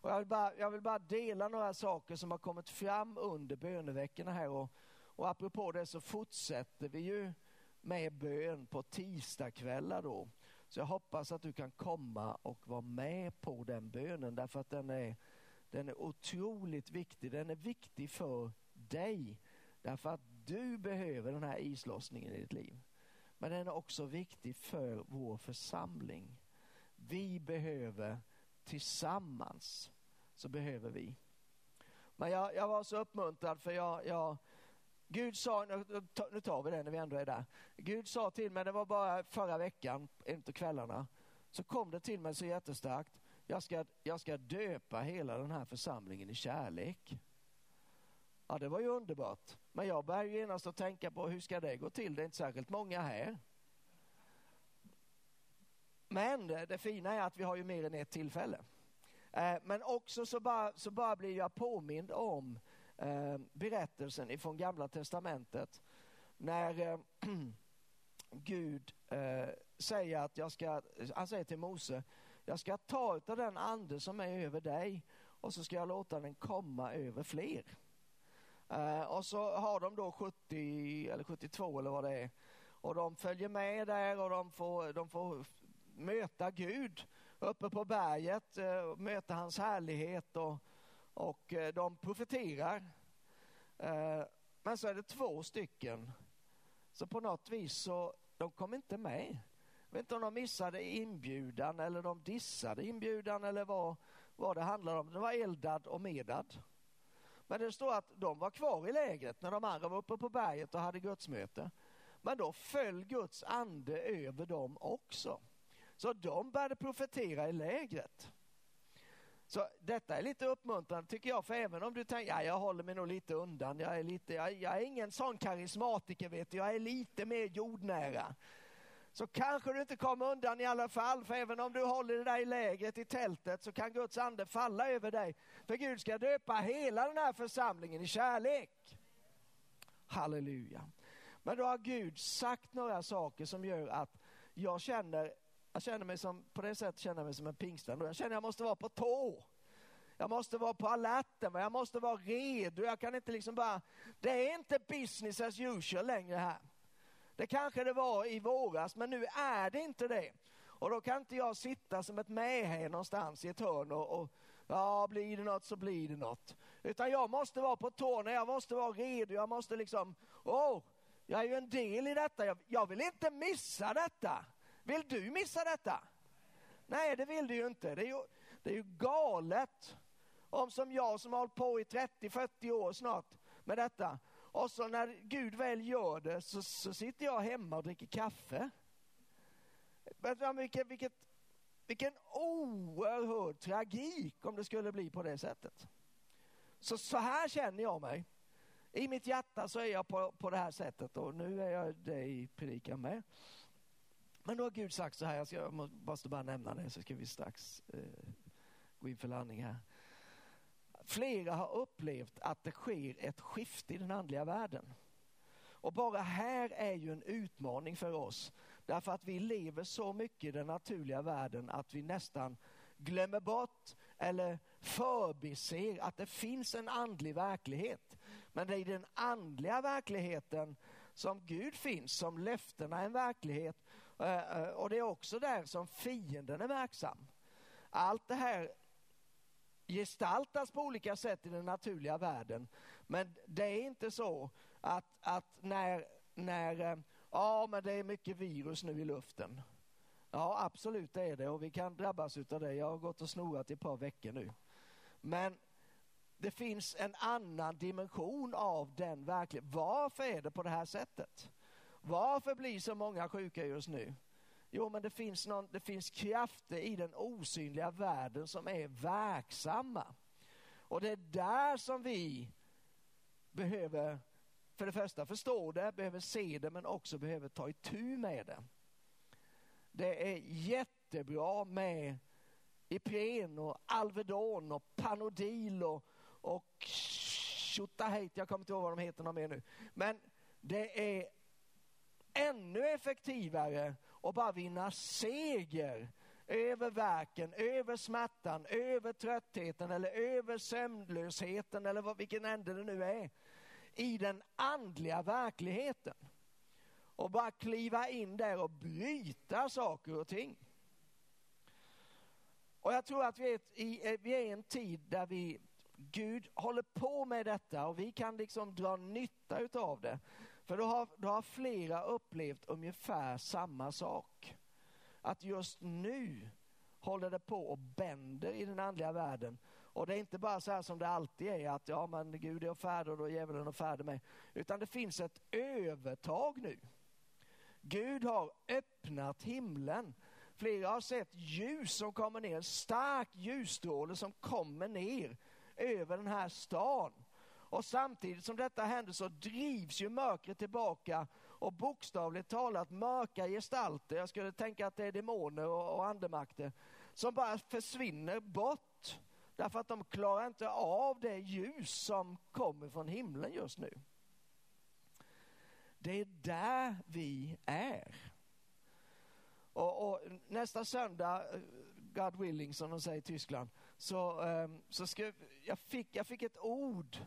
Och jag, vill bara, jag vill bara dela några saker som har kommit fram under böneveckorna här. Och, och apropå det så fortsätter vi ju med bön på tisdagskvällar då. Så jag hoppas att du kan komma och vara med på den bönen därför att den är, den är otroligt viktig. Den är viktig för dig därför att du behöver den här islossningen i ditt liv. Men den är också viktig för vår församling. Vi behöver tillsammans så behöver vi. Men jag, jag var så uppmuntrad för jag, jag Gud sa, nu tar vi det när vi ändå är där. Gud sa till mig, det var bara förra veckan, en av kvällarna, så kom det till mig så jättestarkt. Jag ska, jag ska döpa hela den här församlingen i kärlek. Ja, det var ju underbart. Men jag började genast att tänka på hur ska det gå till? Det är inte särskilt många här. Men det fina är att vi har ju mer än ett tillfälle. Eh, men också så bara, så bara blir jag påmind om eh, berättelsen ifrån Gamla Testamentet när eh, Gud eh, säger att jag ska, han säger till Mose, jag ska ta av den ande som är över dig och så ska jag låta den komma över fler. Eh, och så har de då 70 eller 72 eller vad det är. Och de följer med där och de får, de får möta Gud uppe på berget, eh, möta hans härlighet och, och eh, de profeterar. Eh, men så är det två stycken. Så på något vis så de kom inte med. Jag vet inte om de missade inbjudan eller de dissade inbjudan eller vad, vad det handlar om. Det var Eldad och Medad. Men det står att de var kvar i lägret när de andra var uppe på berget och hade gudsmöte. Men då föll Guds ande över dem också. Så de började profetera i lägret. Så detta är lite uppmuntrande tycker jag, för även om du tänker, ja jag håller mig nog lite undan, jag är, lite, jag, jag är ingen sån karismatiker vet du, jag är lite mer jordnära så kanske du inte kommer undan i alla fall. För även om du håller dig i lägret i tältet så kan Guds ande falla över dig. För Gud ska döpa hela den här församlingen i kärlek. Halleluja. Men då har Gud sagt några saker som gör att jag känner, jag känner mig som, på det sättet känner jag mig som en pingstvän. Jag känner att jag måste vara på tå. Jag måste vara på alerten, jag måste vara redo. Jag kan inte liksom bara, det är inte business as usual längre här. Det kanske det var i våras, men nu är det inte det. Och då kan inte jag sitta som ett mähä någonstans i ett hörn och, och ja, blir det något så blir det något. Utan jag måste vara på tårna, jag måste vara redo, jag måste liksom, åh, oh, jag är ju en del i detta, jag, jag vill inte missa detta. Vill du missa detta? Nej, det vill du ju inte. Det är ju, det är ju galet om som jag som har hållit på i 30-40 år snart med detta och så när Gud väl gör det så, så sitter jag hemma och dricker kaffe. Vilket, vilket, vilken oerhörd tragik om det skulle bli på det sättet. Så, så här känner jag mig. I mitt hjärta så är jag på, på det här sättet och nu är jag det i predikan med. Men då har Gud sagt så här, jag, ska, jag måste bara nämna det så ska vi strax eh, gå in för landning här. Flera har upplevt att det sker ett skifte i den andliga världen. Och bara här är ju en utmaning för oss. Därför att vi lever så mycket i den naturliga världen att vi nästan glömmer bort eller förbiser att det finns en andlig verklighet. Men det är i den andliga verkligheten som Gud finns, som löftena är en verklighet. Eh, eh, och det är också där som fienden är verksam. Allt det här gestaltas på olika sätt i den naturliga världen. Men det är inte så att, att när, när eh, ja men det är mycket virus nu i luften. Ja absolut det är det och vi kan drabbas av det. Jag har gått och snorat i ett par veckor nu. Men det finns en annan dimension av den verkligheten. Varför är det på det här sättet? Varför blir så många sjuka just nu? Jo, men det finns, någon, det finns krafter i den osynliga världen som är verksamma. Och det är där som vi behöver, för det första förstå det, behöver se det, men också behöver ta itu med det. Det är jättebra med Ipren och Alvedon och Panodil och, och Tjotahejt, jag kommer inte ihåg vad de heter någon mer nu. Men det är ännu effektivare och bara vinna seger över verken, över smärtan, över tröttheten eller över sömnlösheten eller vad, vilken ände det nu är. I den andliga verkligheten. Och bara kliva in där och bryta saker och ting. Och jag tror att vi är, i, eh, vi är i en tid där vi, Gud håller på med detta och vi kan liksom dra nytta utav det. För då har, då har flera upplevt ungefär samma sak. Att just nu håller det på och bänder i den andliga världen. Och det är inte bara så här som det alltid är att ja men Gud är färdig och då är djävulen färdig med. Utan det finns ett övertag nu. Gud har öppnat himlen. Flera har sett ljus som kommer ner, stark ljusstråle som kommer ner över den här stan. Och samtidigt som detta händer så drivs ju mörkret tillbaka och bokstavligt talat mörka gestalter, jag skulle tänka att det är demoner och, och andemakter, som bara försvinner bort Därför att de klarar inte av det ljus som kommer från himlen just nu. Det är där vi är. Och, och nästa söndag, eh, God willing som de säger i Tyskland, så, um, så skrev, jag, fick, jag fick ett ord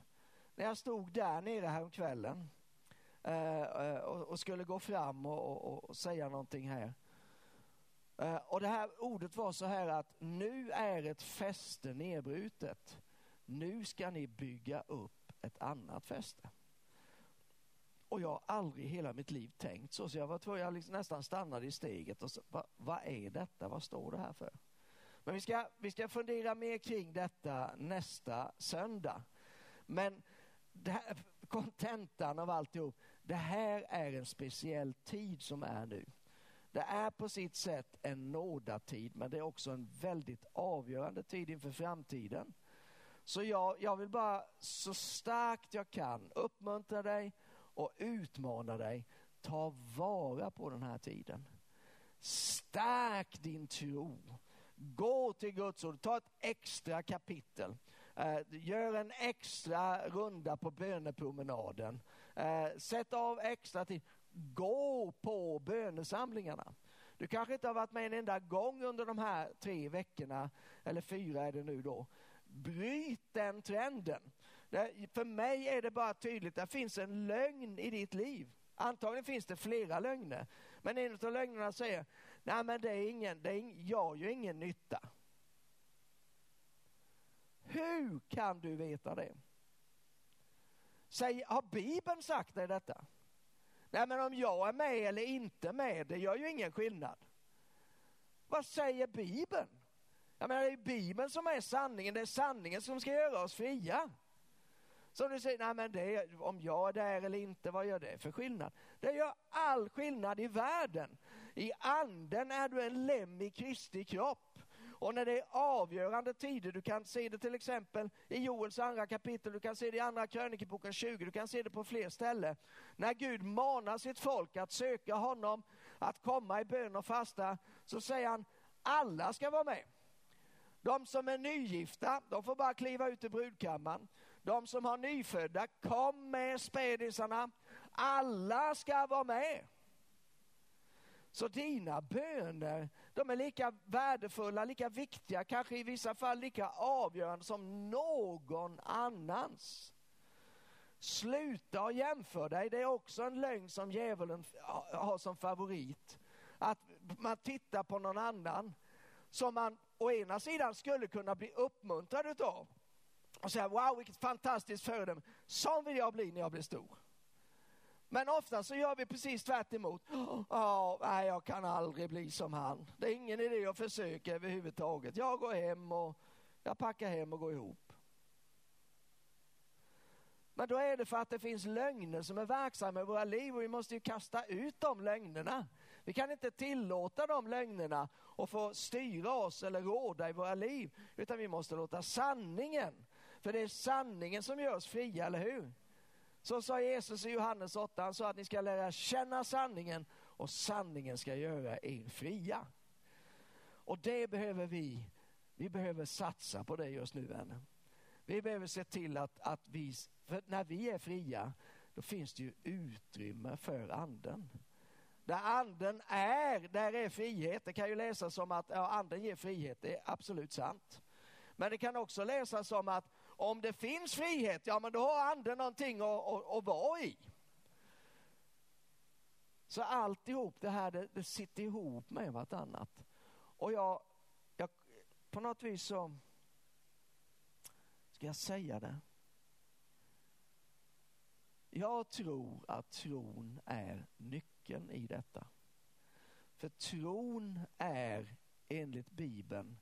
när jag stod där nere häromkvällen eh, eh och, och skulle gå fram och, och, och säga någonting här. Eh, och det här ordet var så här att nu är ett fäste nedbrutet. Nu ska ni bygga upp ett annat fäste. Och jag har aldrig i hela mitt liv tänkt så, så jag var tvungen, jag liksom nästan stannade i steget och så, vad, vad är detta, vad står det här för? Men vi ska, vi ska fundera mer kring detta nästa söndag. Men kontentan av alltihop, det här är en speciell tid som är nu. Det är på sitt sätt en nådatid, men det är också en väldigt avgörande tid inför framtiden. Så jag, jag vill bara så starkt jag kan uppmuntra dig och utmana dig. Ta vara på den här tiden. Stärk din tro. Gå till Guds ord, ta ett extra kapitel. Eh, gör en extra runda på bönepromenaden. Eh, sätt av extra tid. Gå på bönesamlingarna. Du kanske inte har varit med en enda gång under de här tre veckorna, eller fyra är det nu då. Bryt den trenden. Det, för mig är det bara tydligt, det finns en lögn i ditt liv. Antagligen finns det flera lögner. Men en av lögnerna säger, nej men det är ingen, det är jag gör ju ingen nytta. Hur kan du veta det? Säg, har Bibeln sagt dig detta? Nej men om jag är med eller inte med, det gör ju ingen skillnad. Vad säger Bibeln? Jag menar det är Bibeln som är sanningen, det är sanningen som ska göra oss fria. Så du säger, nej men det, om jag är där eller inte, vad gör det för skillnad? Det gör all skillnad i världen. I anden är du en lem i Kristi kropp. Och när det är avgörande tider, du kan se det till exempel i Joels andra kapitel, du kan se det i andra krönikeboken 20, du kan se det på fler ställen. När Gud manar sitt folk att söka honom, att komma i bön och fasta, så säger han, alla ska vara med. De som är nygifta, de får bara kliva ut i brudkammaren. De som har nyfödda, kom med spädisarna. Alla ska vara med. Så dina böner, de är lika värdefulla, lika viktiga, kanske i vissa fall lika avgörande som någon annans. Sluta och jämför dig, det är också en lögn som djävulen har som favorit. Att man tittar på någon annan som man å ena sidan skulle kunna bli uppmuntrad utav och säga wow vilket fantastiskt föredöme, sån vill jag bli när jag blir stor. Men ofta så gör vi precis tvärt emot. Oh, nej, jag kan aldrig bli som han. Det är ingen idé att försöka överhuvudtaget. Jag går hem och jag packar hem och går ihop. Men då är det för att det finns lögner som är verksamma i våra liv och vi måste ju kasta ut de lögnerna. Vi kan inte tillåta de lögnerna och få styra oss eller råda i våra liv, utan vi måste låta sanningen, för det är sanningen som gör oss fria, eller hur? Så sa Jesus i Johannes 8, han sa att ni ska lära känna sanningen och sanningen ska göra er fria. Och det behöver vi, vi behöver satsa på det just nu vänner. Vi behöver se till att, att vi, för när vi är fria, då finns det ju utrymme för anden. Där anden är, där är frihet. Det kan ju läsas som att ja, anden ger frihet, det är absolut sant. Men det kan också läsas som att om det finns frihet, ja men då har anden någonting att, att, att vara i. Så alltihop det här, det, det sitter ihop med vartannat. Och jag, jag, på något vis så, ska jag säga det? Jag tror att tron är nyckeln i detta. För tron är enligt Bibeln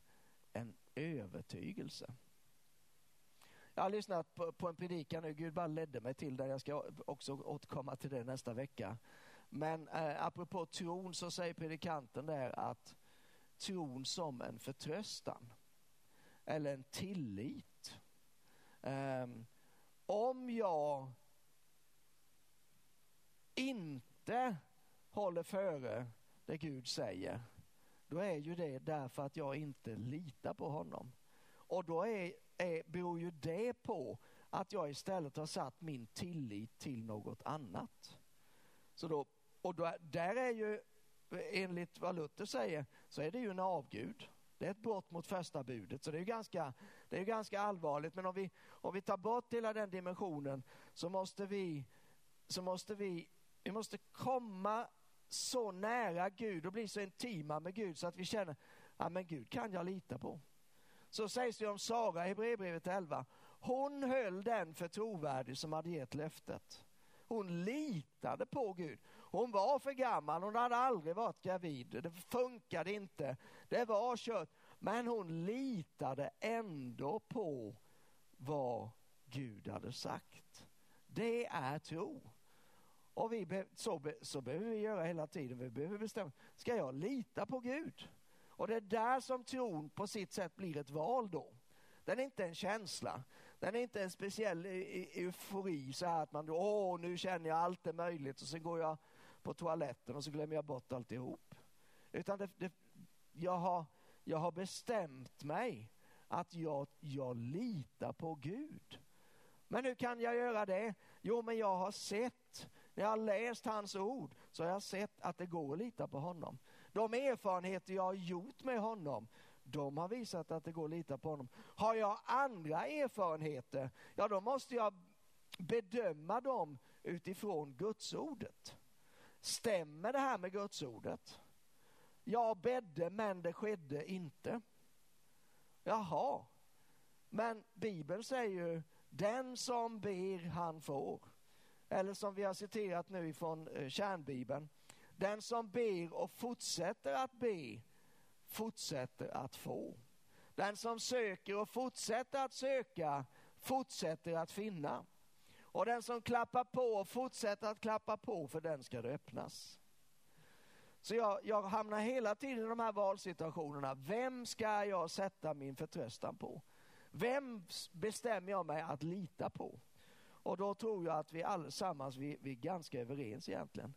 en övertygelse. Jag har lyssnat på, på en predikan nu, Gud bara ledde mig till den, Jag ska också återkomma till det nästa vecka. Men eh, apropå tron så säger predikanten där att tron som en förtröstan eller en tillit. Eh, om jag inte håller före det Gud säger, då är ju det därför att jag inte litar på honom och då är, är, beror ju det på att jag istället har satt min tillit till något annat. Så då, och då, där är ju, enligt vad Luther säger, så är det ju en avgud. Det är ett brott mot första budet, så det är ju ganska, det är ganska allvarligt. Men om vi, om vi tar bort hela den dimensionen så måste vi, så måste vi, vi måste komma så nära Gud och bli så intima med Gud så att vi känner, ja men Gud kan jag lita på. Så sägs det om Sara i Hebreerbrevet 11. Hon höll den för trovärdig som hade gett löftet. Hon litade på Gud. Hon var för gammal, hon hade aldrig varit gravid. Det funkade inte. Det var kört. Men hon litade ändå på vad Gud hade sagt. Det är tro. Och vi så, så behöver vi göra hela tiden. Vi behöver bestämma, ska jag lita på Gud? Och det är där som tron på sitt sätt blir ett val då. Den är inte en känsla. Den är inte en speciell e-, e-, eufori så här att man, åh nu känner jag allt är möjligt och sen går jag på toaletten och så glömmer jag bort alltihop. Utan det, det, jag, har, jag har bestämt mig att jag, jag litar på Gud. Men hur kan jag göra det? Jo, men jag har sett, när jag har läst hans ord, så har jag sett att det går att lita på honom. De erfarenheter jag har gjort med honom, de har visat att det går att lita på honom. Har jag andra erfarenheter, ja då måste jag bedöma dem utifrån gudsordet. Stämmer det här med gudsordet? Jag bedde men det skedde inte. Jaha, men Bibeln säger ju den som ber han får. Eller som vi har citerat nu från eh, kärnbibeln. Den som ber och fortsätter att be fortsätter att få. Den som söker och fortsätter att söka fortsätter att finna. Och den som klappar på och fortsätter att klappa på för den ska det öppnas. Så jag, jag hamnar hela tiden i de här valsituationerna. Vem ska jag sätta min förtröstan på? Vem bestämmer jag mig att lita på? Och då tror jag att vi allesammans vi, vi är ganska överens egentligen.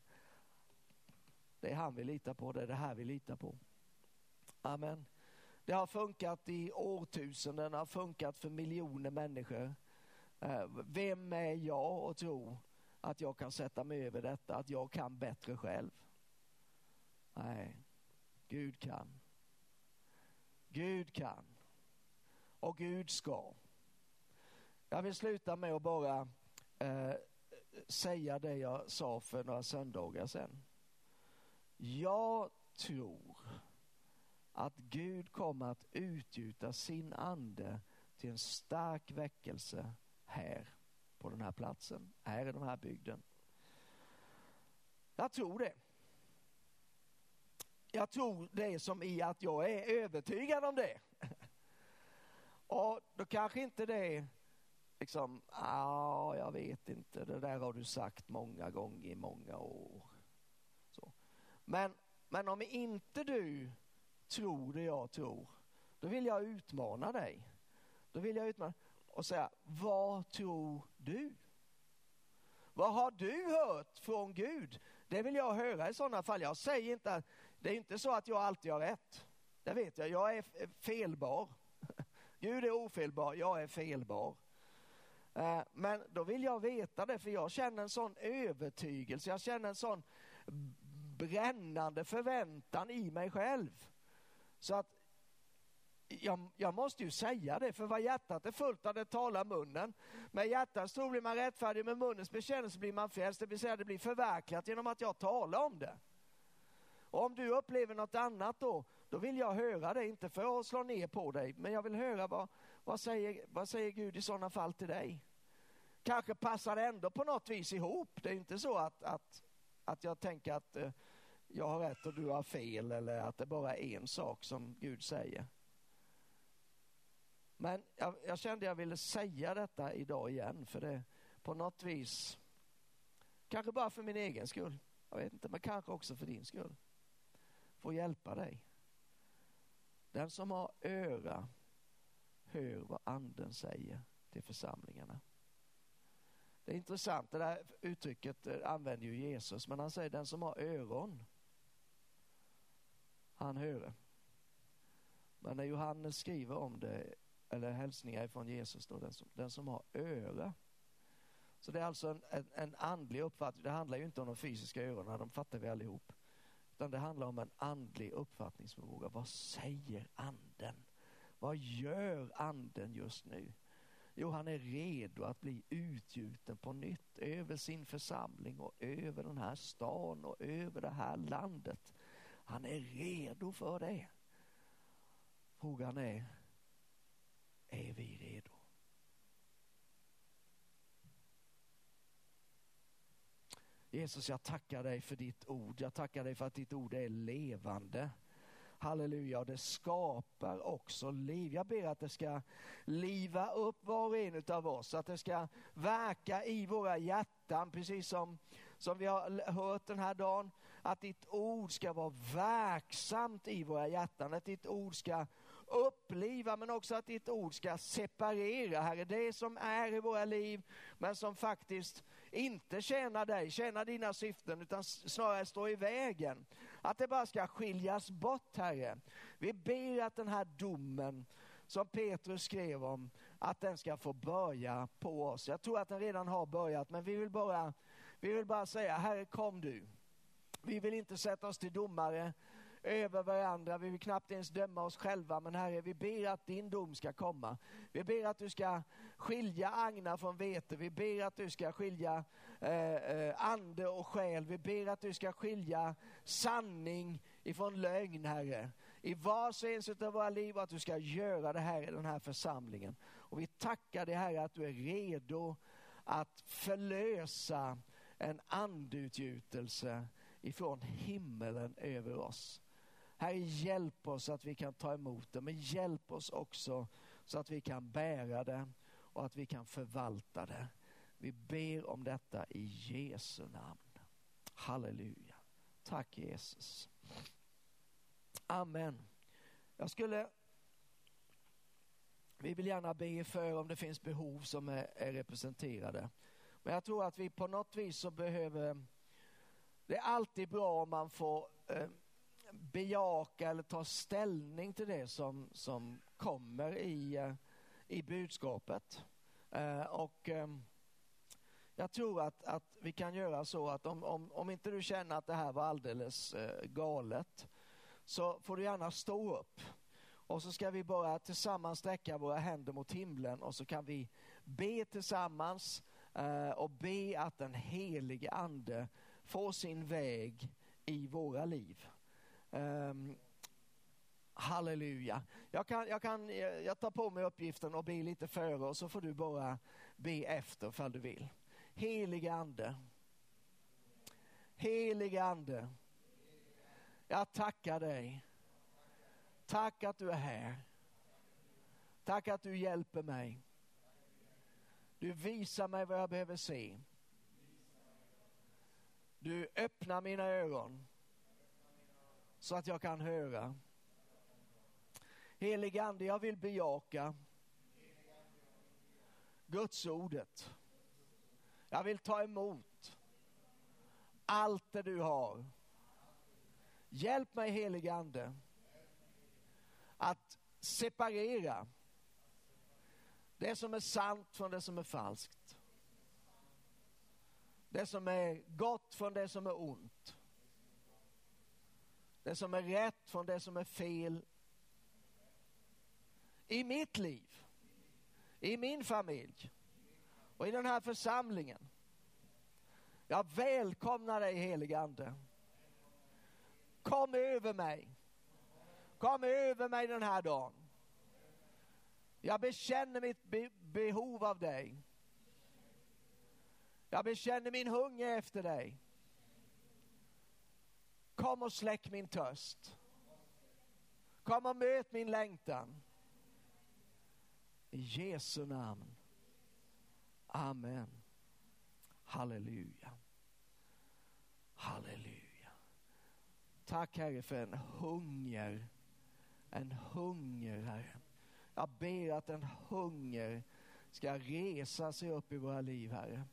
Det är han vi litar på, det är det här vi litar på. Amen. Det har funkat i årtusenden, det har funkat för miljoner människor. Eh, vem är jag och tro att jag kan sätta mig över detta, att jag kan bättre själv? Nej, Gud kan. Gud kan. Och Gud ska. Jag vill sluta med att bara eh, säga det jag sa för några söndagar sedan. Jag tror att Gud kommer att utgjuta sin ande till en stark väckelse här på den här platsen, här i den här bygden. Jag tror det. Jag tror det som i att jag är övertygad om det. Och då kanske inte det liksom, ja, jag vet inte, det där har du sagt många gånger i många år. Men, men om inte du tror det jag tror, då vill jag utmana dig. Då vill jag utmana och säga, vad tror du? Vad har du hört från Gud? Det vill jag höra i sådana fall. Jag säger inte att det är inte så att jag alltid har rätt. Det vet jag, jag är eh, felbar. Gud är ofelbar, jag är felbar. Eh, men då vill jag veta det, för jag känner en sån övertygelse, jag känner en sån brännande förväntan i mig själv. Så att jag, jag, måste ju säga det, för vad hjärtat är fullt av det talar munnen. Med hjärtats tro blir man rättfärdig, med munnens bekännelse blir man frälst. Det vill säga det blir förverkligat genom att jag talar om det. Och om du upplever något annat då, då vill jag höra det, inte för att slå ner på dig, men jag vill höra vad, vad, säger, vad säger Gud i sådana fall till dig? Kanske passar det ändå på något vis ihop. Det är inte så att, att, att jag tänker att eh, jag har rätt och du har fel eller att det bara är en sak som Gud säger. Men jag, jag kände jag ville säga detta idag igen för det på något vis, kanske bara för min egen skull, jag vet inte, men kanske också för din skull, får hjälpa dig. Den som har öra hör vad anden säger till församlingarna. Det är intressant, det där uttrycket använder ju Jesus, men han säger den som har öron, han hör. Men när Johannes skriver om det eller hälsningar från Jesus, då, den, som, den som har öra. Så det är alltså en, en, en andlig uppfattning. Det handlar ju inte om de fysiska öronen, de fattar vi allihop. Utan det handlar om en andlig uppfattningsförmåga. Vad säger anden? Vad gör anden just nu? Jo, han är redo att bli utgjuten på nytt över sin församling och över den här stan och över det här landet. Han är redo för det. Frågan är, är vi redo? Jesus, jag tackar dig för ditt ord. Jag tackar dig för att ditt ord är levande. Halleluja, det skapar också liv. Jag ber att det ska liva upp var och en av oss, att det ska verka i våra hjärtan, precis som, som vi har hört den här dagen. Att ditt ord ska vara verksamt i våra hjärtan, att ditt ord ska uppliva men också att ditt ord ska separera, Herre. Det som är i våra liv men som faktiskt inte tjänar dig, tjänar dina syften utan snarare står i vägen. Att det bara ska skiljas bort Herre. Vi ber att den här domen som Petrus skrev om, att den ska få börja på oss. Jag tror att den redan har börjat men vi vill bara, vi vill bara säga Herre kom du. Vi vill inte sätta oss till domare över varandra. Vi vill knappt ens döma oss själva. Men Herre, vi ber att din dom ska komma. Vi ber att du ska skilja agnar från vete. Vi ber att du ska skilja eh, eh, ande och själ. Vi ber att du ska skilja sanning ifrån lögn, Herre. I vars och ens av våra liv och att du ska göra det här i den här församlingen. Och vi tackar dig Herre att du är redo att förlösa en andutgjutelse ifrån himmelen över oss. Herre, hjälp oss så att vi kan ta emot det, men hjälp oss också så att vi kan bära det och att vi kan förvalta det. Vi ber om detta i Jesu namn. Halleluja. Tack Jesus. Amen. Jag skulle vi vill gärna be för om det finns behov som är, är, representerade. Men jag tror att vi på något vis så behöver... Det är alltid bra om man får eh, bejaka eller ta ställning till det som, som kommer i, eh, i budskapet. Eh, och eh, jag tror att, att vi kan göra så att om, om, om inte du känner att det här var alldeles eh, galet så får du gärna stå upp. Och så ska vi bara tillsammans sträcka våra händer mot himlen och så kan vi be tillsammans eh, och be att den helige ande får sin väg i våra liv. Um, halleluja. Jag, kan, jag, kan, jag tar på mig uppgiften och be lite före och så får du bara be efter ifall du vill. Helige Ande. Helige Ande. Jag tackar dig. Tack att du är här. Tack att du hjälper mig. Du visar mig vad jag behöver se. Du öppnar mina ögon så att jag kan höra. Helige Ande, jag vill bejaka Guds ordet. Jag vill ta emot allt det du har. Hjälp mig helige Ande att separera det som är sant från det som är falskt. Det som är gott från det som är ont. Det som är rätt från det som är fel. I mitt liv, i min familj och i den här församlingen. Jag välkomnar dig helige Ande. Kom över mig. Kom över mig den här dagen. Jag bekänner mitt be behov av dig. Jag bekänner min hunger efter dig. Kom och släck min törst. Kom och möt min längtan. I Jesu namn. Amen. Halleluja. Halleluja. Tack Herre för en hunger. En hunger Herre. Jag ber att en hunger ska resa sig upp i våra liv Herre.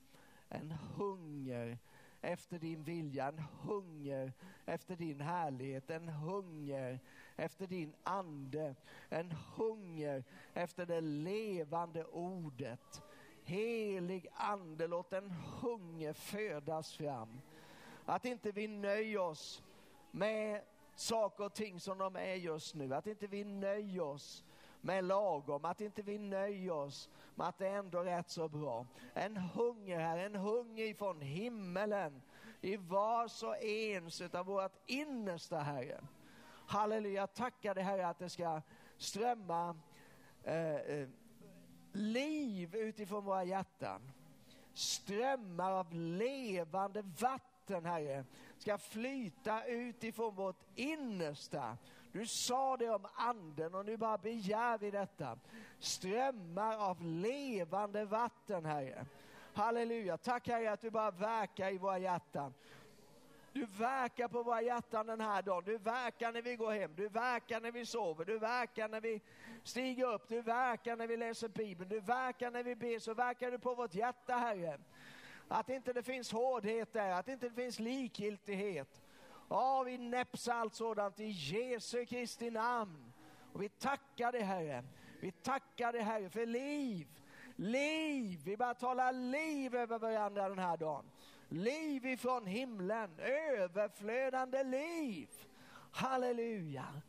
En hunger efter din vilja, en hunger efter din härlighet, en hunger efter din ande, en hunger efter det levande ordet. Helig ande, låt en hunger födas fram. Att inte vi nöjer oss med saker och ting som de är just nu. Att inte vi nöjer oss med lagom, att inte vi nöjer oss med att det ändå är rätt så bra. En hunger här, en hunger ifrån himmelen i vars och ens av vårt innersta Herre. Halleluja, tackar dig Herre att det ska strömma eh, eh, liv utifrån våra hjärtan. Strömmar av levande vatten Herre ska flyta utifrån vårt innersta. Du sa det om anden och nu bara begär vi detta. Strömmar av levande vatten Herre. Halleluja, tack Herre att du bara verkar i våra hjärtan. Du verkar på våra hjärtan den här dagen. Du verkar när vi går hem. Du verkar när vi sover. Du verkar när vi stiger upp. Du verkar när vi läser Bibeln. Du verkar när vi ber. Så verkar du på vårt hjärta, Herre. Att inte det finns hårdhet där. Att inte det finns likgiltighet. Ja, vi näpsar allt sådant i Jesu Kristi namn. Och vi tackar dig, Herre. Vi tackar dig, Herre, för liv. Liv! Vi bara talar liv över varandra den här dagen. Liv ifrån himlen, överflödande liv. Halleluja.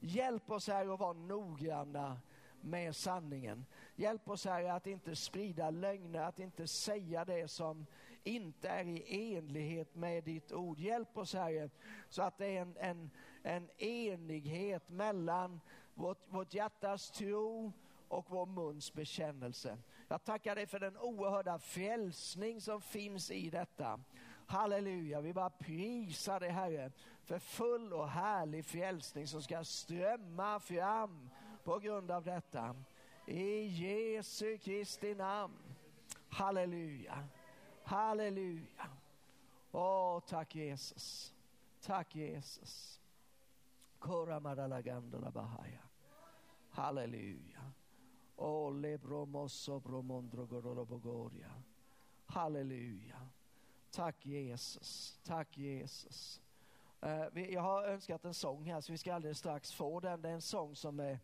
Hjälp oss här att vara noggranna med sanningen. Hjälp oss här att inte sprida lögner, att inte säga det som inte är i enlighet med ditt ord. Hjälp oss Herre så att det är en, en, en enighet mellan vårt, vårt hjärtas tro och vår muns bekännelse. Jag tackar dig för den oerhörda frälsning som finns i detta. Halleluja, vi bara prisar dig Herre för full och härlig frälsning som ska strömma fram på grund av detta. I Jesu Kristi namn. Halleluja, halleluja. Åh, tack Jesus. Tack Jesus. Kora. Halleluja. Ole bromosso bromondrogorobogoria. Halleluja. Tack Jesus. Tack Jesus. Eh, jag har önskat en sång här så vi ska alldeles strax få den. Det är en sång som eh,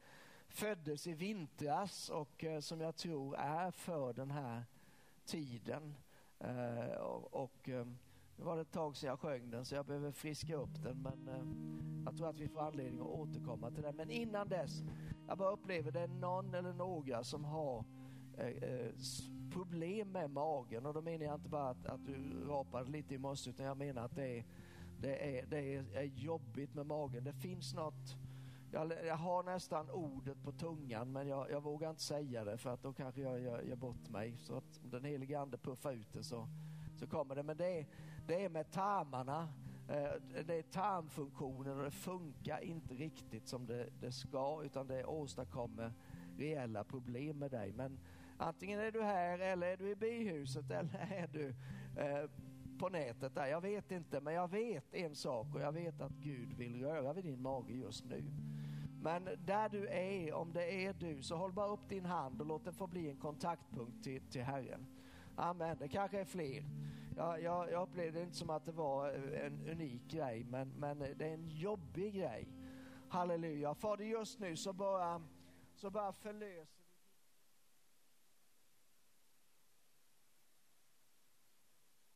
föddes i vintras och eh, som jag tror är för den här tiden. Eh, och, och ehm, nu var det ett tag sedan jag sjöng den så jag behöver friska upp den men eh, jag tror att vi får anledning att återkomma till den. Men innan dess, jag bara upplever det är någon eller några som har eh, eh, problem med magen och då menar jag inte bara att, att du rapade lite i morse utan jag menar att det är, det är, det är, är jobbigt med magen. Det finns något jag, jag, har nästan ordet på tungan men jag, jag, vågar inte säga det för att då kanske jag gör, gör bort mig. Så att den helige ande puffar ut det så, så kommer det. Men det är, det är med tarmarna, eh, det är tarmfunktionen och det funkar inte riktigt som det, det ska utan det åstadkommer reella problem med dig. Men antingen är du här eller är du i bihuset eller är du eh, på nätet där. Jag vet inte, men jag vet en sak och jag vet att Gud vill röra vid din mage just nu. Men där du är, om det är du, så håll bara upp din hand och låt den få bli en kontaktpunkt till, till Herren. Amen, det kanske är fler. Jag, jag, jag upplevde det inte som att det var en unik grej, men, men det är en jobbig grej. Halleluja. Fader, just nu så bara, så bara förlöser